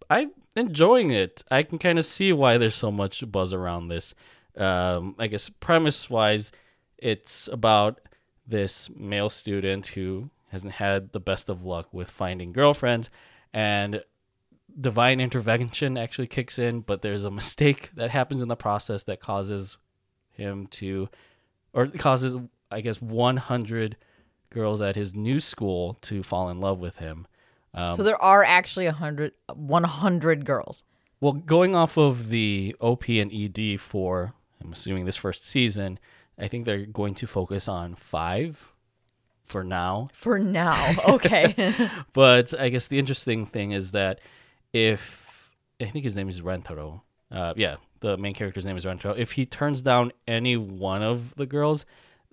I'm enjoying it. I can kind of see why there's so much buzz around this. Um, I guess premise wise, it's about this male student who hasn't had the best of luck with finding girlfriends, and divine intervention actually kicks in, but there's a mistake that happens in the process that causes him to, or causes, I guess, 100 girls at his new school to fall in love with him. Um, so there are actually 100, 100 girls. well, going off of the OP and ED for, I'm assuming this first season, I think they're going to focus on five for now. For now. Okay. But I guess the interesting thing is that if I think his name is Rentaro, uh, yeah, the main character's name is Rentaro. If he turns down any one of the girls,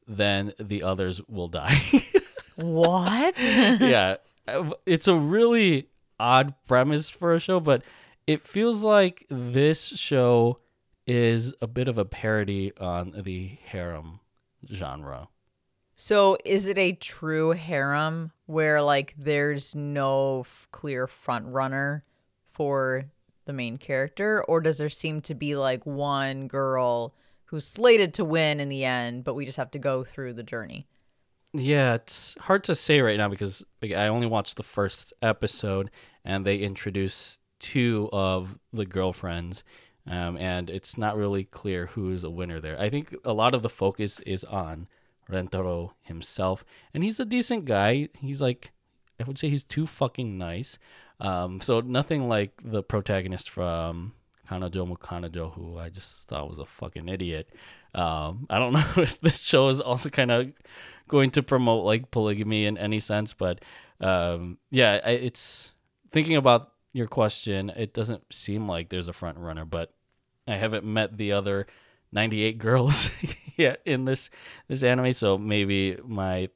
then the others will die. what? yeah, uh, it's a really odd premise for a show, but it feels like this show is a bit of a parody on the harem genre. So is it a true harem where like there's no f- clear front runner for the main character or does there seem to be like one girl who's slated to win in the end but we just have to go through the journey? Yeah, it's hard to say right now because like, I only watched the first episode and they introduce two of the girlfriends, um, and it's not really clear who's a winner there. I think a lot of the focus is on Rentaro himself, and he's a decent guy. He's like, I would say he's too fucking nice. Um, so nothing like the protagonist from Kanojo mo Kanojo, who I just thought was a fucking idiot. Um, I don't know if this show is also kind of going to promote like polygamy in any sense, but um, yeah, I, it's thinking about your question. It doesn't seem like there's a front runner, but I haven't met the other 98 girls yet in this this anime, so maybe my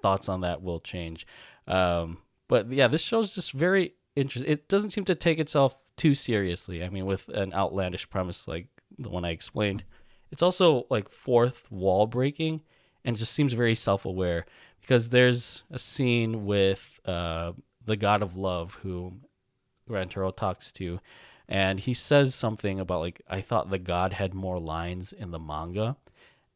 thoughts on that will change. Um, but yeah, this show's just very interesting. It doesn't seem to take itself too seriously. I mean, with an outlandish premise like the one I explained, it's also like fourth wall breaking and just seems very self-aware because there's a scene with uh, the god of love who Rentaro talks to and he says something about like I thought the god had more lines in the manga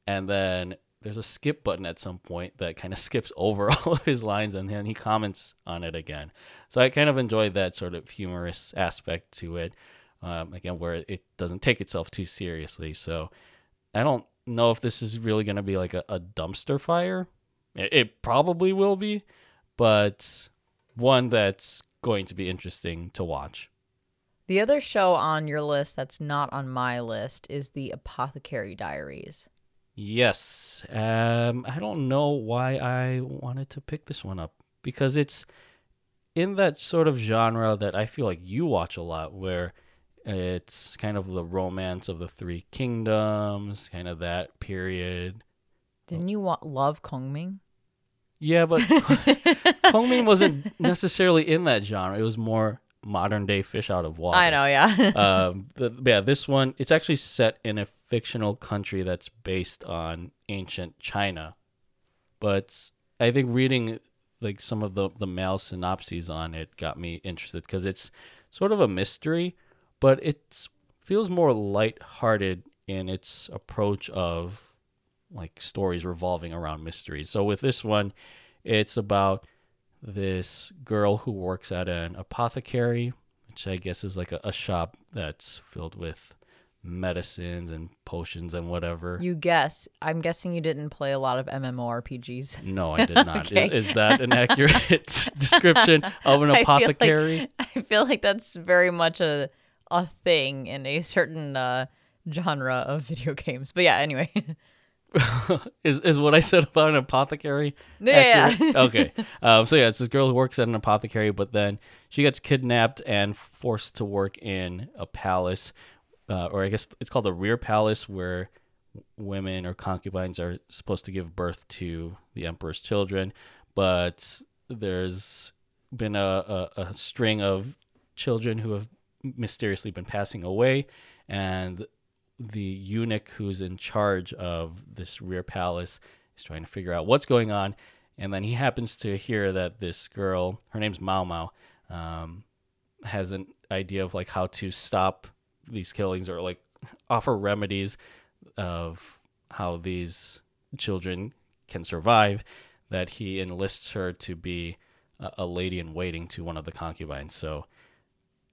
and then there's a skip button at some point that kind of skips over all of his lines and then he comments on it again so I kind of enjoyed that sort of humorous aspect to it um, again where it doesn't take itself too seriously so I don't know if this is really going to be like a, a dumpster fire. It, it probably will be, but one that's going to be interesting to watch. The other show on your list that's not on my list is the Apothecary Diaries. Yes. Um, I don't know why I wanted to pick this one up because it's in that sort of genre that I feel like you watch a lot where it's kind of the romance of the three kingdoms, kind of that period. Didn't you want love Kongming? Yeah, but Kongming wasn't necessarily in that genre. It was more modern day fish out of water. I know, yeah. um, the, yeah, this one it's actually set in a fictional country that's based on ancient China, but I think reading like some of the the MAL synopses on it got me interested because it's sort of a mystery, but it feels more light-hearted in its approach of like stories revolving around mysteries. So with this one, it's about this girl who works at an apothecary, which I guess is like a, a shop that's filled with medicines and potions and whatever. You guess. I'm guessing you didn't play a lot of MMORPGs. no, I did not. Okay. is, is that an accurate description of an I feel like- apothecary? I feel like that's very much a a thing in a certain uh, genre of video games. But yeah, anyway. is is what I said about an apothecary? Yeah. accurate? okay. Um, so yeah, it's this girl who works at an apothecary, but then she gets kidnapped and forced to work in a palace, uh, or I guess it's called the rear palace, where women or concubines are supposed to give birth to the emperor's children. But there's been a, a, a string of children who have mysteriously been passing away, and the eunuch who's in charge of this rear palace is trying to figure out what's going on. And then he happens to hear that this girl, her name's Mao Mao, um, has an idea of like how to stop these killings or like offer remedies of how these children can survive. That he enlists her to be a, lady in waiting to one of the concubines. So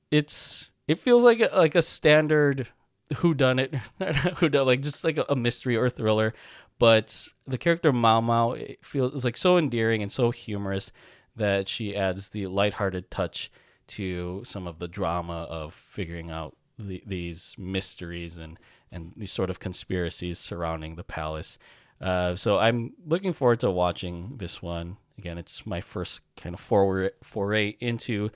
it's it feels like a, like a standard who done it who done like just like a, a mystery or thriller but the character Mao Mao feels like so endearing and so humorous that she adds the lighthearted touch to some of the drama of figuring out the, these mysteries and and these sort of conspiracies surrounding the palace. Uh, so I'm looking forward to watching this one. Again, it's my first kind of forward foray into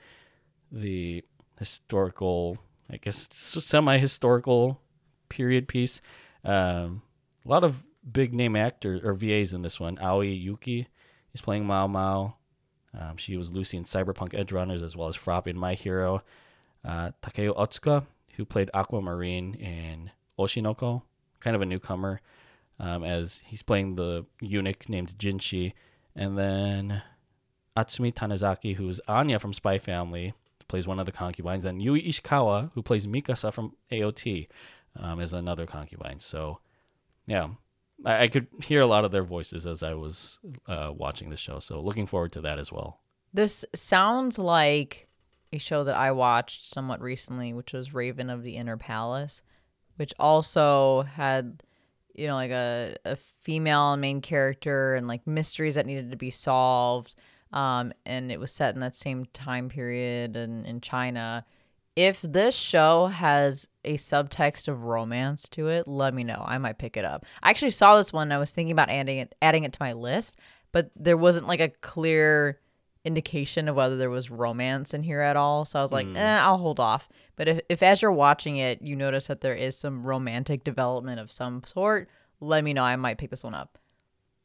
the historical, I guess, semi historical period piece. Um, a lot of big name actors or VAs in this one. Aoi Yuki is playing Mao Mao. Um, she was Lucy in Cyberpunk Edge Runners as well as Froppy in My Hero. Uh, Takeo Otsuka, who played Aquamarine in Oshi no Ko, kind of a newcomer, um, as he's playing the eunuch named Jinshi. And then Atsumi Tanizaki, who's Anya from Spy Family, plays one of the concubines, and Yui Ishikawa, who plays Mikasa from AOT, um, is another concubine. So, yeah, I, I could hear a lot of their voices as I was uh, watching the show. So, looking forward to that as well. This sounds like a show that I watched somewhat recently, which was Raven of the Inner Palace, which also had, you know, like a, a female main character and like mysteries that needed to be solved. Um, and it was set in that same time period in, in China. If this show has a subtext of romance to it, let me know. I might pick it up. I actually saw this one. And I was thinking about adding it, adding it to my list, but there wasn't like a clear indication of whether there was romance in here at all. So I was like, eh, I'll hold off. But if, if as you're watching it, you notice that there is some romantic development of some sort, let me know. I might pick this one up.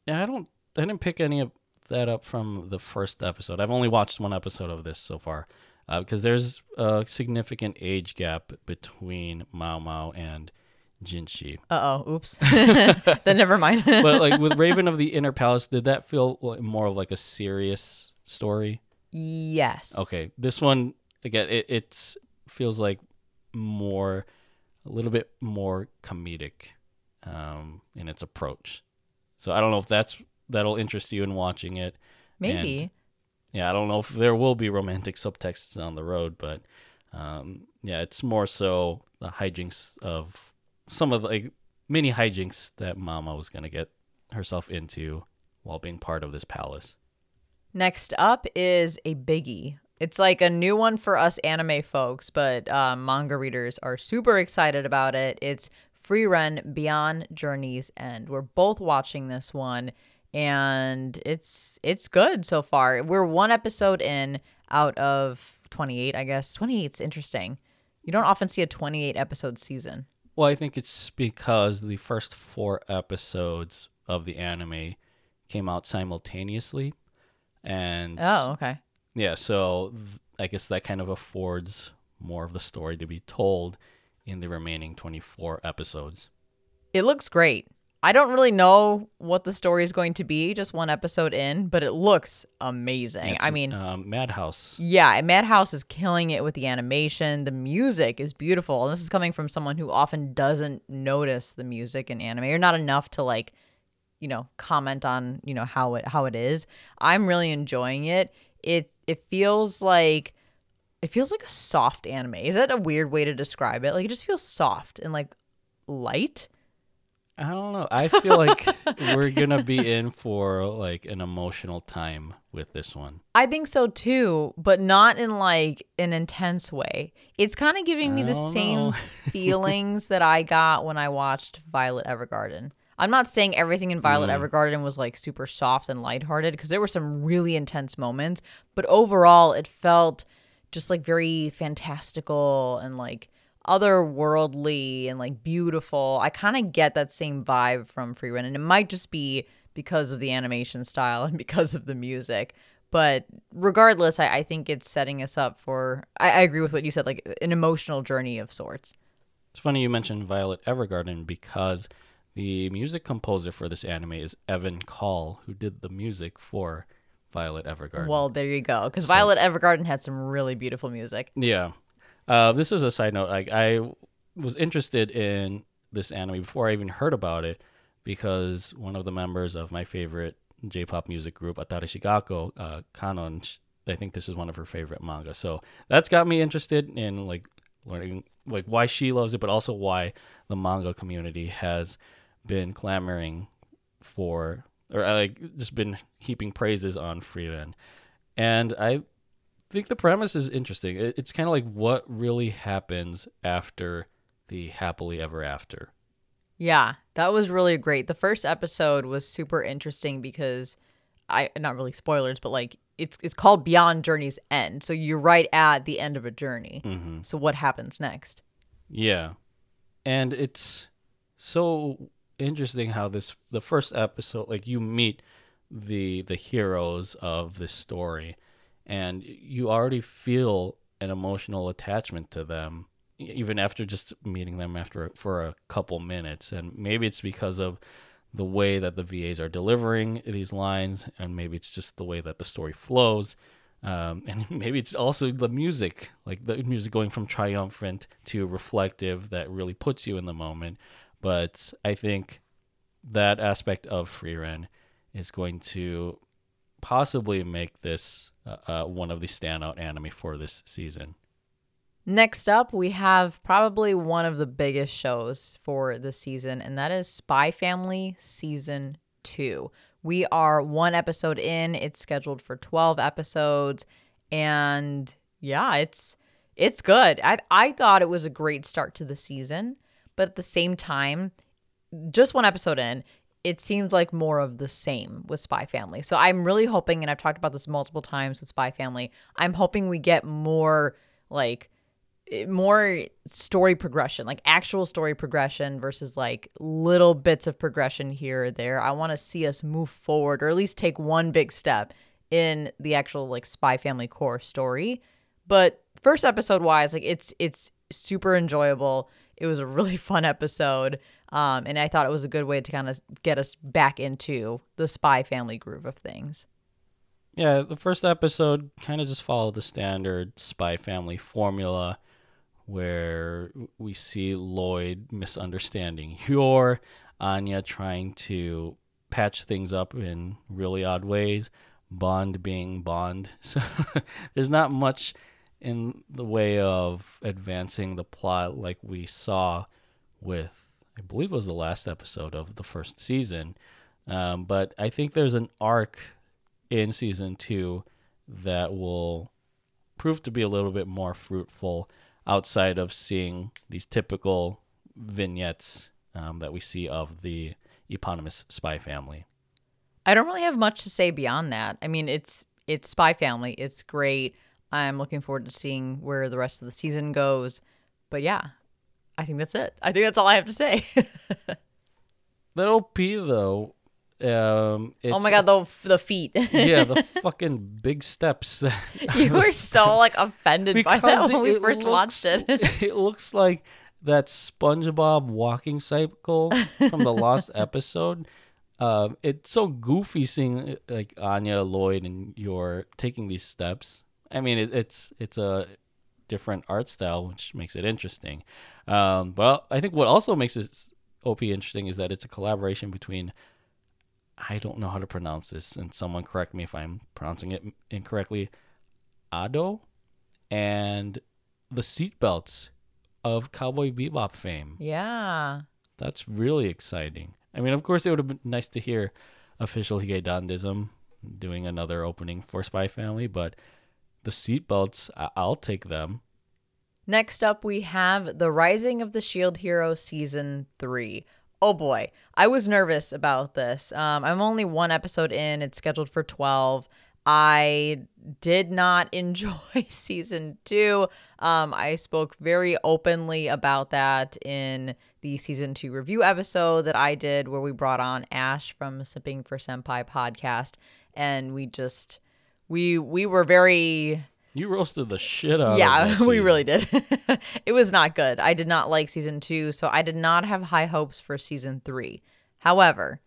Yeah, I don't. I didn't pick any of that up from the first episode. I've only watched one episode of this so far, because there's a significant age gap between Mao Mao and Jinshi. Uh oh, oops. then never mind. but like with Raven of the Inner Palace, did that feel more of like a serious story? yes. Okay, this one again, it it's feels like more, a little bit more comedic, um, in its approach. So I don't know if that's that'll interest you in watching it. Maybe. And, yeah, I don't know if there will be romantic subtexts on the road, but um, yeah, it's more so the hijinks of some of the like many hijinks that Mao Mao was gonna get herself into while being part of this palace. Next up is a biggie. It's like a new one for us anime folks, but uh, manga readers are super excited about it. It's Frieren Beyond Journey's End. We're both watching this one, and it's it's good so far. We're one episode in out of 28, I guess. 28's interesting. You don't often see a 28 episode season. Well, I think it's because the first four episodes of the anime came out simultaneously, and Oh, okay. yeah, so th- I guess that kind of affords more of the story to be told in the remaining 24 episodes. It looks great. I don't really know what the story is going to be, just one episode in, but it looks amazing. It's, I mean, um, Madhouse. yeah, Madhouse is killing it with the animation. The music is beautiful. And this is coming from someone who often doesn't notice the music in anime or not enough to like, you know, comment on, you know, how it how it is. I'm really enjoying it. It it feels like it feels like a soft anime. Is that a weird way to describe it? Like it just feels soft and like light. I don't know. I feel like we're gonna be in for like an emotional time with this one. I think so too, but not in like an intense way. It's kind of giving me the same feelings that I got when I watched Violet Evergarden. I'm not saying everything in Violet Mm. Evergarden was like super soft and lighthearted because there were some really intense moments, but overall it felt just like very fantastical and like otherworldly and like beautiful. I kind of get that same vibe from Frieren, and it might just be because of the animation style and because of the music. But regardless, I, I think it's setting us up for. I, I agree with what you said, like an emotional journey of sorts. It's funny you mentioned Violet Evergarden because the music composer for this anime is Evan Call, who did the music for Violet Evergarden. Well, there you go. Because Violet Evergarden had some really beautiful music. Yeah. Uh, this is a side note. Like I was interested in this anime before I even heard about it because one of the members of my favorite J-pop music group, Atarashii Gakko, uh, Kanon, I think this is one of her favorite manga. So that's got me interested in like learning like why she loves it, but also why the manga community has been clamoring for or uh, like just been heaping praises on Frieren. And I think the premise is interesting. It, it's kind of like what really happens after the happily ever after. Yeah, that was really great. The first episode was super interesting because I not really spoilers, but like it's it's called Beyond Journey's End. So you're right at the end of a journey. Mm-hmm. So what happens next? Yeah, and it's so interesting how this the first episode like you meet the the heroes of this story, and you already feel an emotional attachment to them even after just meeting them after for a couple minutes. And maybe it's because of the way that the VAs are delivering these lines and maybe it's just the way that the story flows. Um, and maybe it's also the music like the music going from triumphant to reflective that really puts you in the moment. But I think that aspect of Frieren is going to possibly make this uh, uh, one of the standout anime for this season Next up, we have probably one of the biggest shows for the season, and that is Spy Family Season 2. We are one episode in, it's scheduled for 12 episodes, and yeah, it's it's good. I I thought it was a great start to the season, but at the same time, just one episode in, it seems like more of the same with Spy Family. So I'm really hoping, and I've talked about this multiple times with Spy Family, I'm hoping we get more like eh, more story progression, like actual story progression versus like little bits of progression here or there. I want to see us move forward or at least take one big step in the actual like Spy Family core story. But first episode wise, like it's it's super enjoyable. It was a really fun episode. Um, and I thought it was a good way to kind of get us back into the Spy Family groove of things. Yeah, the first episode kind of just followed the standard spy family formula where we see Lloyd misunderstanding Yor, Anya trying to patch things up in really odd ways, Bond being Bond. So there's not much in the way of advancing the plot like we saw with, I believe it was the last episode of the first season. Um, but I think there's an arc in season two that will prove to be a little bit more fruitful outside of seeing these typical vignettes um, that we see of the eponymous spy family. I don't really have much to say beyond that. I mean, it's it's Spy Family. It's great. I'm looking forward to seeing where the rest of the season goes. But yeah, I think that's it. I think that's all I have to say. That OP though, um, oh my god, the the feet. yeah, the fucking big steps that you were so like offended by that when we first watched it. it looks like that SpongeBob walking cycle from the last episode. Um, it's so goofy seeing like Anya, Lloyd, and Yor taking these steps. I mean, it, it's it's a different art style, which makes it interesting. Um, but I think what also makes this OP interesting is that it's a collaboration between. I don't know how to pronounce this, and someone correct me if I'm pronouncing it incorrectly. Ado and the seatbelts of Cowboy Bebop fame. yeah. that's really exciting. I mean, of course, it would have been nice to hear official Hige Dandism doing another opening for Spy Family, but the seatbelts, I- I'll take them. Next up, we have The Rising of the Shield Hero Season 3. Oh boy, I was nervous about this. Um, I'm only one episode in, it's scheduled for 12. I did not enjoy season two. Um, I spoke very openly about that in the season two review episode that I did, where we brought on Ash from Sipping for Senpai podcast, and we just we we were very You roasted the shit out of yeah, we really did. it was not good. I did not like season two, so I did not have high hopes for season three. However,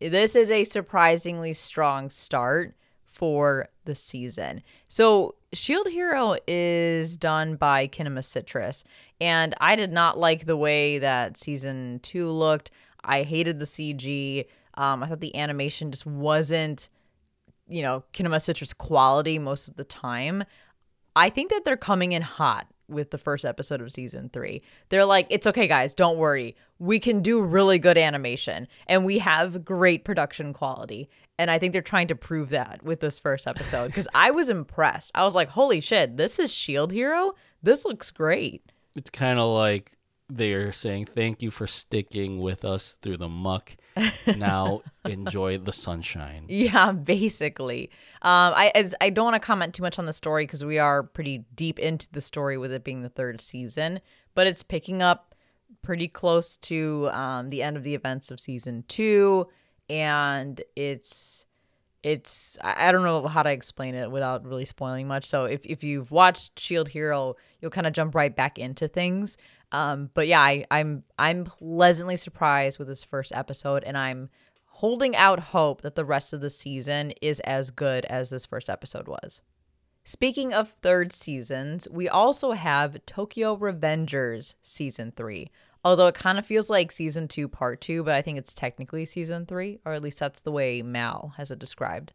this is a surprisingly strong start for the season. So, Shield Hero is done by Kinema Citrus, and I did not like the way that season two looked. I hated the CG. Um, I thought the animation just wasn't, you know, Kinema Citrus quality most of the time. I think that they're coming in hot with the first episode of season three. They're like, it's okay, guys, don't worry. We can do really good animation and we have great production quality. And I think they're trying to prove that with this first episode because I was impressed. I was like, holy shit, this is Shield Hero? This looks great. It's kind of like they're saying thank you for sticking with us through the muck. Now enjoy the sunshine. Yeah, basically. Um, I I- don't want to comment too much on the story because we are pretty deep into the story with it being the third season, but it's picking up pretty close to um, the end of the events of season two, and it's it's I don't know how to explain it without really spoiling much. So if if you've watched Shield Hero, you'll kind of jump right back into things. Um, but yeah, I, I'm I'm pleasantly surprised with this first episode, and I'm holding out hope that the rest of the season is as good as this first episode was. Speaking of third seasons, we also have Tokyo Revengers season three. Although it kind of feels like season two, part two, but I think it's technically season three, or at least that's the way MAL has it described.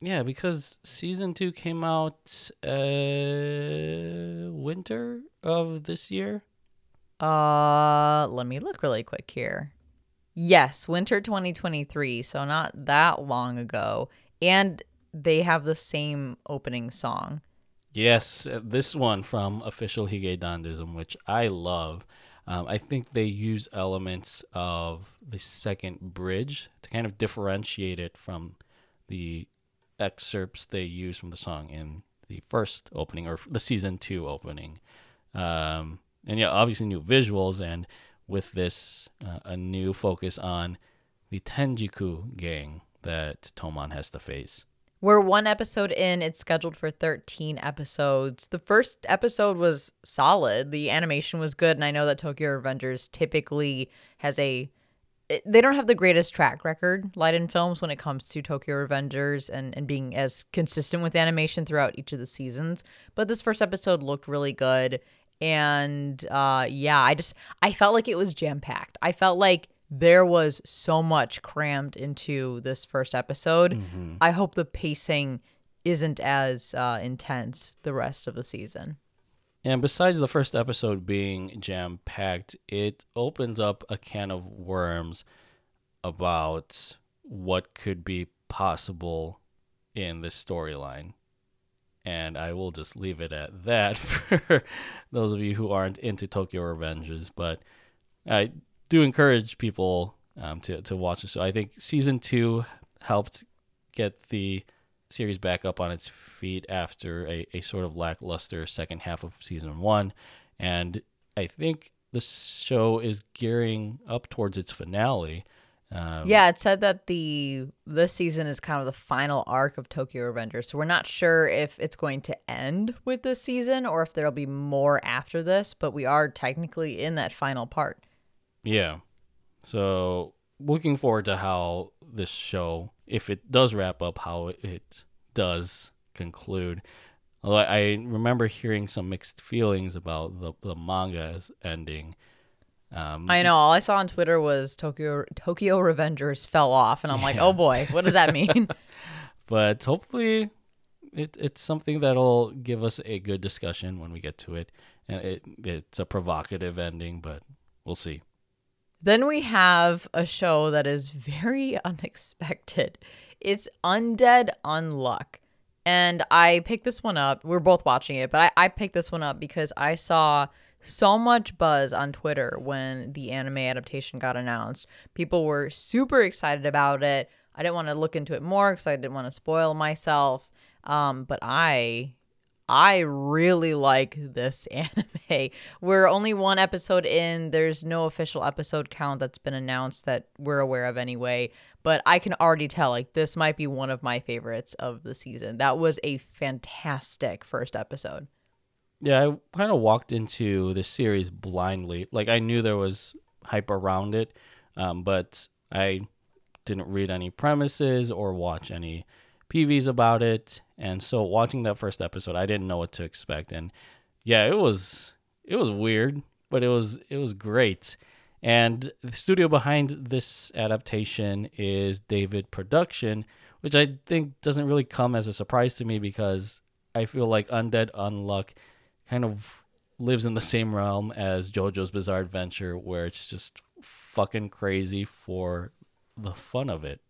Yeah, because season two came out uh winter of this year. Uh, let me look really quick here. Yes, winter 2023, so not that long ago. And they have the same opening song. Yes, uh, this one from official Hige Dandism, which I love. Um, I think they use elements of the second bridge to kind of differentiate it from the excerpts they use from the song in the first opening or the season two opening. Um, and yeah, obviously new visuals, and with this, uh, a new focus on the Tenjiku gang that Toman has to face. We're one episode in. It's scheduled for 13 episodes. The first episode was solid. The animation was good. And I know that Tokyo Revengers typically has a. They don't have the greatest track record, Liden Films, when it comes to Tokyo Revengers and, and being as consistent with animation throughout each of the seasons. But this first episode looked really good. And uh, yeah, I just. I felt like it was jam packed. I felt like there was so much crammed into this first episode. I hope the pacing isn't as uh, intense the rest of the season. And besides the first episode being jam packed, it opens up a can of worms about what could be possible in this storyline. And I will just leave it at that for those of you who aren't into Tokyo Revengers. But I do encourage people um, to, to watch the show. I think season two helped get the series back up on its feet after a, a sort of lackluster second half of season one. And I think the show is gearing up towards its finale. Um, Yeah, it said that the this season is kind of the final arc of Tokyo Revengers. So we're not sure if it's going to end with this season or if there'll be more after this, but we are technically in that final part. Yeah. So looking forward to how this show, if it does wrap up, how it does conclude. Although I remember hearing some mixed feelings about the the manga's ending. Um, I know. All I saw on Twitter was Tokyo Tokyo Revengers fell off, and I'm like, oh boy, what does that mean? but hopefully it, it's something that'll give us a good discussion when we get to it and it it's a provocative ending but we'll see Then we have a show that is very unexpected. It's Undead Unluck. And I picked this one up. We're both watching it, but I, I picked this one up because I saw so much buzz on Twitter when the anime adaptation got announced. People were super excited about it. I didn't want to look into it more because I didn't want to spoil myself. Um, but I I really like this anime. We're only one episode in. There's no official episode count that's been announced that we're aware of anyway. But I can already tell, like, this might be one of my favorites of the season. That was a fantastic first episode. Yeah, I kind of walked into the series blindly. Like, I knew there was hype around it, um, but I didn't read any premises or watch any PVs about it, and so watching that first episode, I didn't know what to expect, and yeah, it was it was weird, but it was it was great. And the studio behind this adaptation is David Production, which I think doesn't really come as a surprise to me because I feel like Undead Unluck kind of lives in the same realm as JoJo's Bizarre Adventure, where it's just fucking crazy for the fun of it.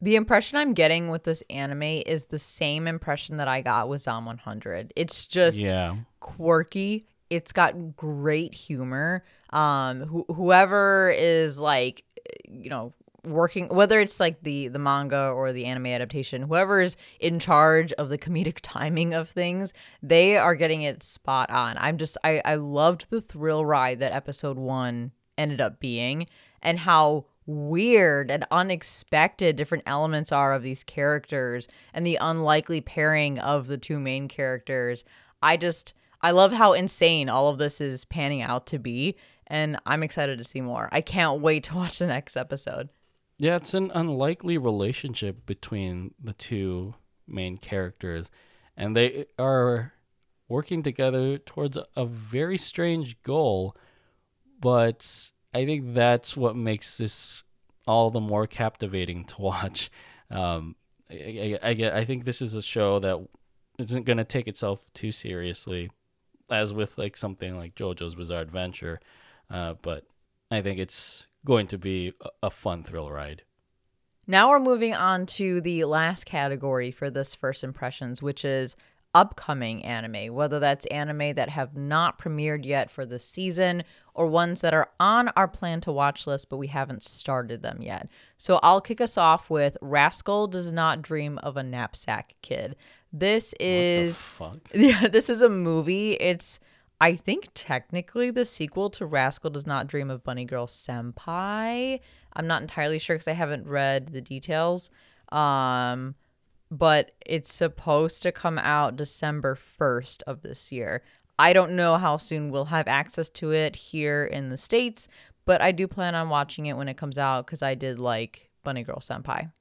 The impression I'm getting with this anime is the same impression that I got with Zom 100. It's just Yeah. quirky. It's got great humor. Um, wh- whoever is like, you know, working whether it's like the the manga or the anime adaptation whoever's in charge of the comedic timing of things they are getting it spot on i'm just i i loved the thrill ride that episode one ended up being and how weird and unexpected different elements are of these characters and the unlikely pairing of the two main characters. I just I love how insane all of this is panning out to be and I'm excited to see more. I can't wait to watch the next episode. Yeah, it's an unlikely relationship between the two main characters, and they are working together towards a very strange goal. But I think that's what makes this all the more captivating to watch. Um, I, I, I, think this is a show that isn't going to take itself too seriously, as with like something like JoJo's Bizarre Adventure. Uh, but I think it's going to be a, fun thrill ride. Now we're moving on to the last category for this first impressions, which is upcoming anime, whether that's anime that have not premiered yet for this season or ones that are on our plan to watch list but we haven't started them yet. So I'll kick us off with Rascal Does Not Dream of a Knapsack Kid. This is? Yeah, this is a movie. It's I think technically the sequel to Rascal Does Not Dream of Bunny Girl Senpai. I'm not entirely sure because I haven't read the details. Um, but it's supposed to come out December 1st of this year. I don't know how soon we'll have access to it here in the States, but I do plan on watching it when it comes out because I did like Bunny Girl Senpai.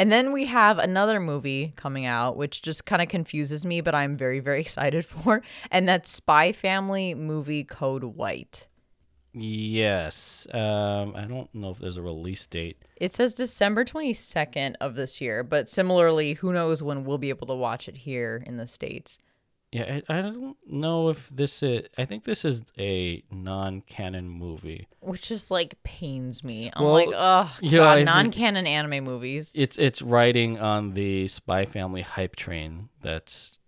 And then we have another movie coming out, which just kind of confuses me, but I'm very, very excited for. And that's Spy Family movie Code White. Yes. Um, I don't know if there's a release date. It says December 22nd of this year, but similarly, who knows when we'll be able to watch it here in the States. Yeah, I, I don't know if this is. I think this is a non-canon movie. Which just like pains me. I'm Well, like, oh, yeah, God, think- non-canon anime movies. It's it's riding on the Spy Family hype train that's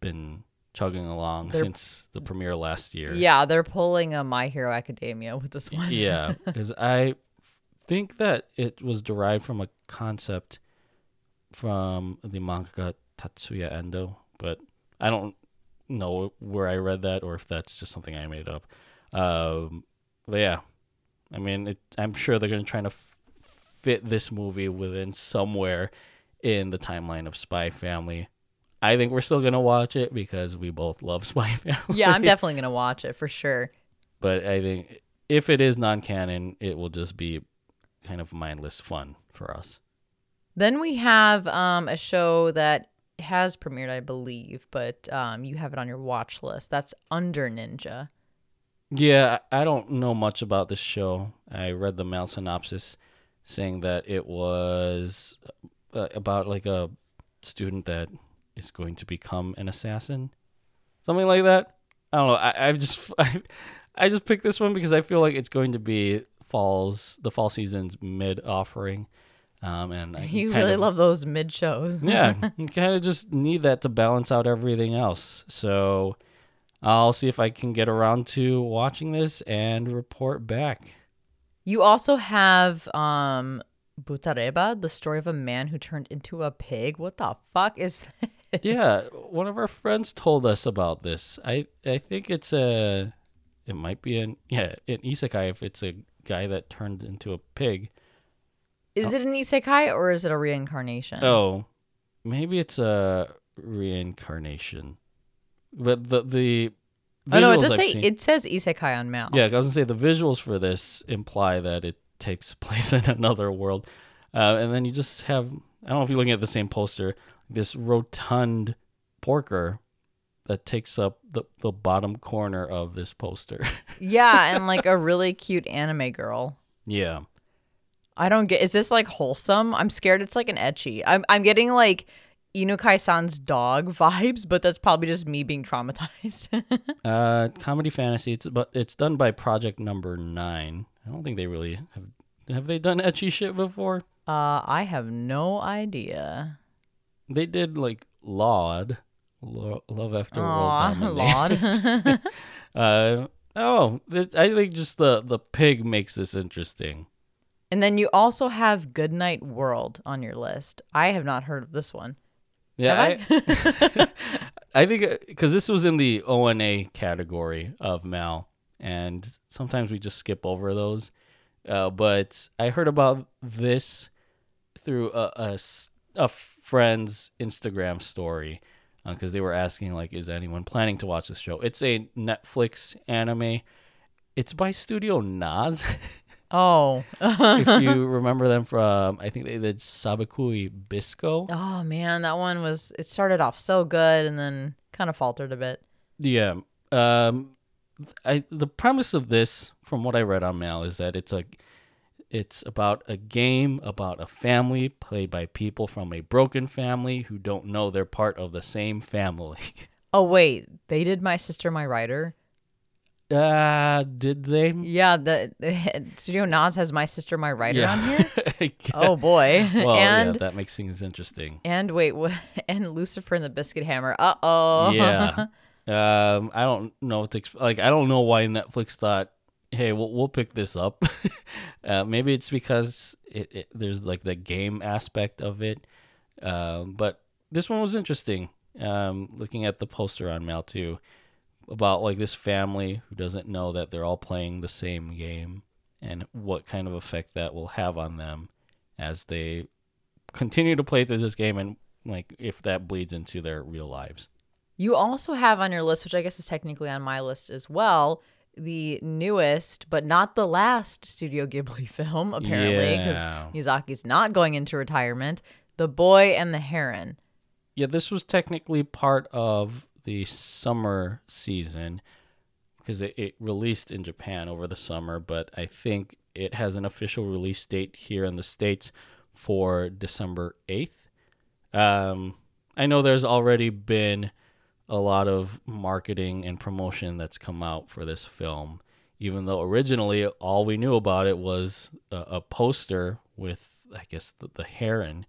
been chugging along They're- since the premiere last year. Yeah, they're pulling a My Hero Academia with this one. yeah, because I think that it was derived from a concept from the manga Tatsuya Endo, but I don't know where I read that or if that's just something I made up. Um, but yeah, I mean, it, I'm sure they're gonna try to f- fit this movie within somewhere in the timeline of Spy Family. I think we're still gonna watch it because we both love Spy Family. yeah, I'm definitely gonna watch it for sure. But I think if it is non-canon, it will just be kind of mindless fun for us. Then we have um, a show that has premiered, I believe, but um, you have it on your watch list. That's Under Ninja. Yeah, I don't know much about this show. I read the MAL synopsis saying that it was uh, about like a student that is going to become an assassin, something like that. I don't know. I, I've just I, I just picked this one because I feel like it's going to be fall's the fall season's mid offering, um, and I You really of- love those mid shows. yeah, you kind of just need that to balance out everything else. So I'll see if I can get around to watching this and report back. You also have um Butareba, the story of a man who turned into a pig. What the fuck is this? Yeah, one of our friends told us about this. I I think it's a it might be an yeah, an isekai if it's a guy that turned into a pig. Is it an isekai or is it a reincarnation? Oh, maybe it's a reincarnation. But the the Oh, no, it does I've say seen- it says isekai on MAL. Yeah, I was gonna say the visuals for this imply that it takes place in another world, uh, and then you just have I don't know if you're looking at the same poster, this rotund porker that takes up the the bottom corner of this poster. Yeah, and like a really cute anime girl. yeah, I don't get. Is this like wholesome? I'm scared it's like an ecchi. I'm I'm getting like Inukai-san's dog vibes, but that's probably just me being traumatized. uh, comedy fantasy. It's but it's done by Project Number Nine. I don't think they really have. Have they done ecchi shit before? uh, I have no idea. They did like Laud, Lo- Love After Aw, World. Laud. Uh oh, I think just the the pig makes this interesting. And then you also have Goodnight World on your list. I have not heard of this one. Yeah, Have I, I think because this was in the ONA category of MAL, and sometimes we just skip over those. Uh, but I heard about this through a a friend's Instagram story because they were asking like, is anyone planning to watch this show? It's a Netflix anime. It's by Studio Naz. Oh. if you remember them from, I think they did Sabikui Bisco. oh man, that one was it started off so good and then kind of faltered a bit. Yeah. Um I the premise of this from what I read on MAL is that it's a it's about a game about a family played by people from a broken family who don't know they're part of the same family. Oh wait, they did My Sister My Writer. Uh did they? Yeah, the, the Studio Naz has My Sister My Writer Yeah. on here. Oh boy. well, and yeah, that makes things interesting. and wait, what and Lucifer and the Biscuit Hammer. Uh-oh. Yeah. um I don't know what to exp- like I don't know why Netflix thought hey, we'll, we'll pick this up. uh, maybe it's because it, it, there's like the game aspect of it. Um, but this one was interesting. Um, looking at the poster on MAL too, about like this family who doesn't know that they're all playing the same game and what kind of effect that will have on them as they continue to play through this game and like if that bleeds into their real lives. You also have on your list, which I guess is technically on my list as well, the newest but not the last Studio Ghibli film, apparently, because Yeah. Miyazaki's not going into retirement. The Boy and the Heron. Yeah, this was technically part of the summer season because it, it released in Japan over the summer, but I think it has an official release date here in the States for December 8th. Um, I know there's already been a lot of marketing and promotion that's come out for this film, even though originally all we knew about it was a, a poster with, I guess, the, the heron.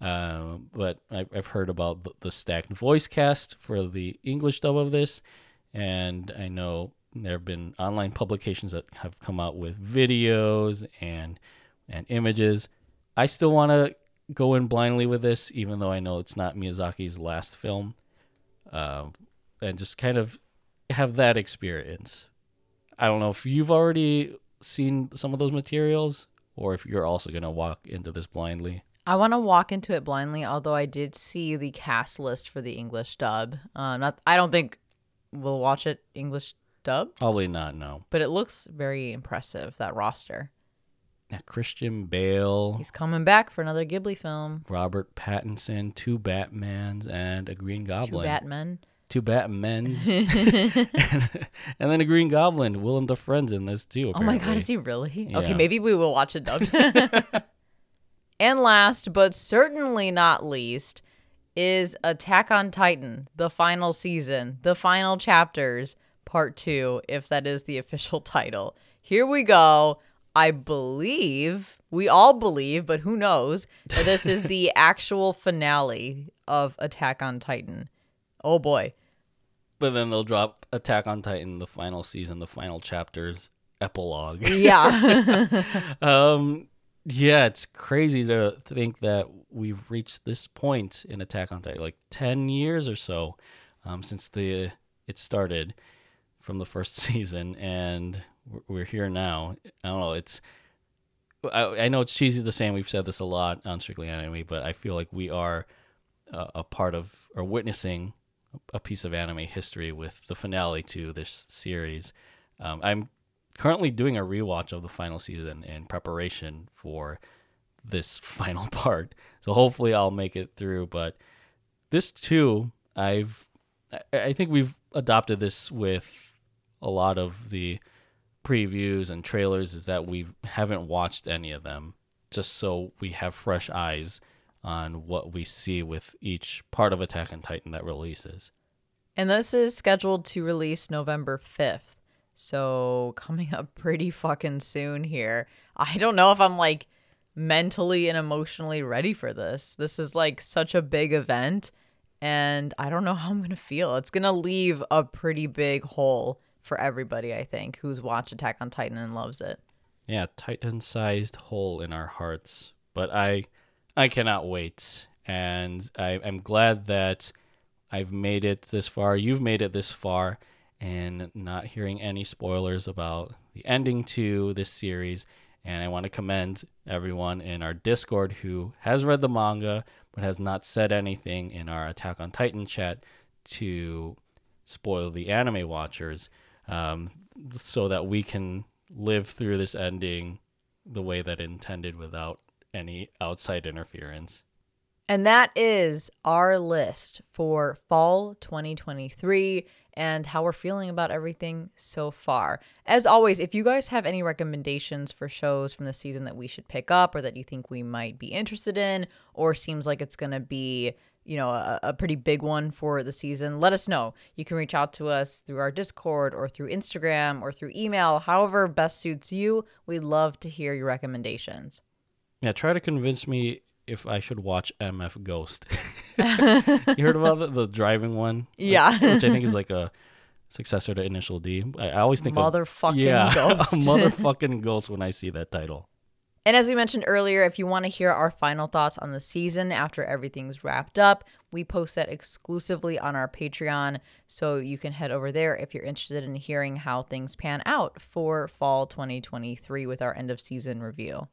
Uh, but I, I've heard about the, the stacked voice cast for the English dub of this, and I know there have been online publications that have come out with videos and and images. I still want to go in blindly with this, even though I know it's not Miyazaki's last film, um, and just kind of have that experience. I don't know if you've already seen some of those materials, or if you're also gonna walk into this blindly. I want to walk into it blindly, although I did see the cast list for the English dub. Uh, not, I don't think we'll watch it English dub, Probably not. No. but it looks very impressive. That roster. Yeah, Christian Bale, He's coming back for another Ghibli film. Robert Pattinson, two Batmans, and a Green Goblin. Two Goblin. Batmen. Two Batmans, and, and then a Green Goblin. Willem Dafoe's in this too. Oh my god, is he really? Okay, Yeah. maybe we will watch it dubbed. and last, but certainly not least, is Attack on Titan, the final season, the final chapters, part two, if that is the official title. Here we go. I believe, we all believe, but who knows, that this is the actual finale of Attack on Titan. Oh boy. But then they'll drop Attack on Titan, the final season, the final chapters, epilogue. Yeah. um, yeah, it's crazy to think that we've reached this point in Attack on Titan, like ten years or so um, since the it started from the first season, and we're, here now. I don't know. It's I, I know it's cheesy to say, we've said this a lot on Strictly Anime, but I feel like we are a, a part of or witnessing a piece of anime history with the finale to this series. Um, I'm currently doing a rewatch of the final season in preparation for this final part. So hopefully I'll make it through. But this too, I've I think we've adopted this with a lot of the previews and trailers is that we haven't watched any of them just so we have fresh eyes on what we see with each part of Attack on Titan that releases. And this is scheduled to release November 5th. So coming up pretty fucking soon here. I don't know if I'm like mentally and emotionally ready for this. This is like such a big event and I don't know how I'm to feel. It's to leave a pretty big hole for everybody, I think, who's watched Attack on Titan and loves it. Yeah, Titan-sized hole in our hearts. But I I cannot wait and I I'm glad that I've made it this far. You've made it this far and not hearing any spoilers about the ending to this series. And I want to commend everyone in our Discord who has read the manga but has not said anything in our Attack on Titan chat to spoil the anime watchers um, so that we can live through this ending the way that intended without any outside interference. And that is our list for fall 2023 and how we're feeling about everything so far. As always, if you guys have any recommendations for shows from the season that we should pick up or that you think we might be interested in, or seems like it's going to be you know a, a, pretty big one for the season let us know. You can reach out to us through our discord or through instagram or through email however best suits you. We'd love to hear your recommendations. Yeah try to convince me if i should watch mf ghost you heard about the, the driving one? Like, yeah. which I think is like a successor to Initial D. I, I always think motherfucking of yeah, ghost. motherfucking ghost when I see that title. And as we mentioned earlier, if you want to hear our final thoughts on the season after everything's wrapped up, we post that exclusively on our Patreon. So you can head over there if you're interested in hearing how things pan out for fall 2023 with our end of season review.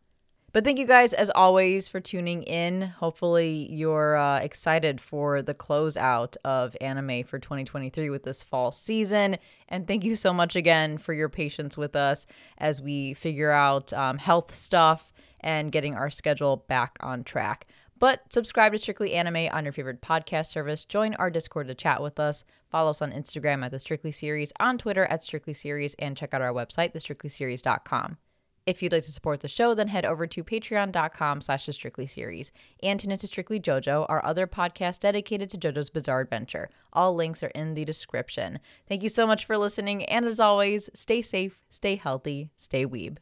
But thank you guys, as always, for tuning in. Hopefully, you're uh, excited for the closeout of anime for 2023 with this fall season. And thank you so much again for your patience with us as we figure out um, health stuff and getting our schedule back on track. But subscribe to Strictly Anime on your favorite podcast service. Join our Discord to chat with us. Follow us on Instagram at The Strictly Series, on Twitter at Strictly Series, and check out our website, thestrictlyseries.com. If you'd like to support the show, then head over to patreon.com slash the Strictly series and tune into Strictly JoJo, our other podcast dedicated to JoJo's Bizarre Adventure. All links are in the description. Thank you so much for listening, and as always, stay safe, stay healthy, stay weeb.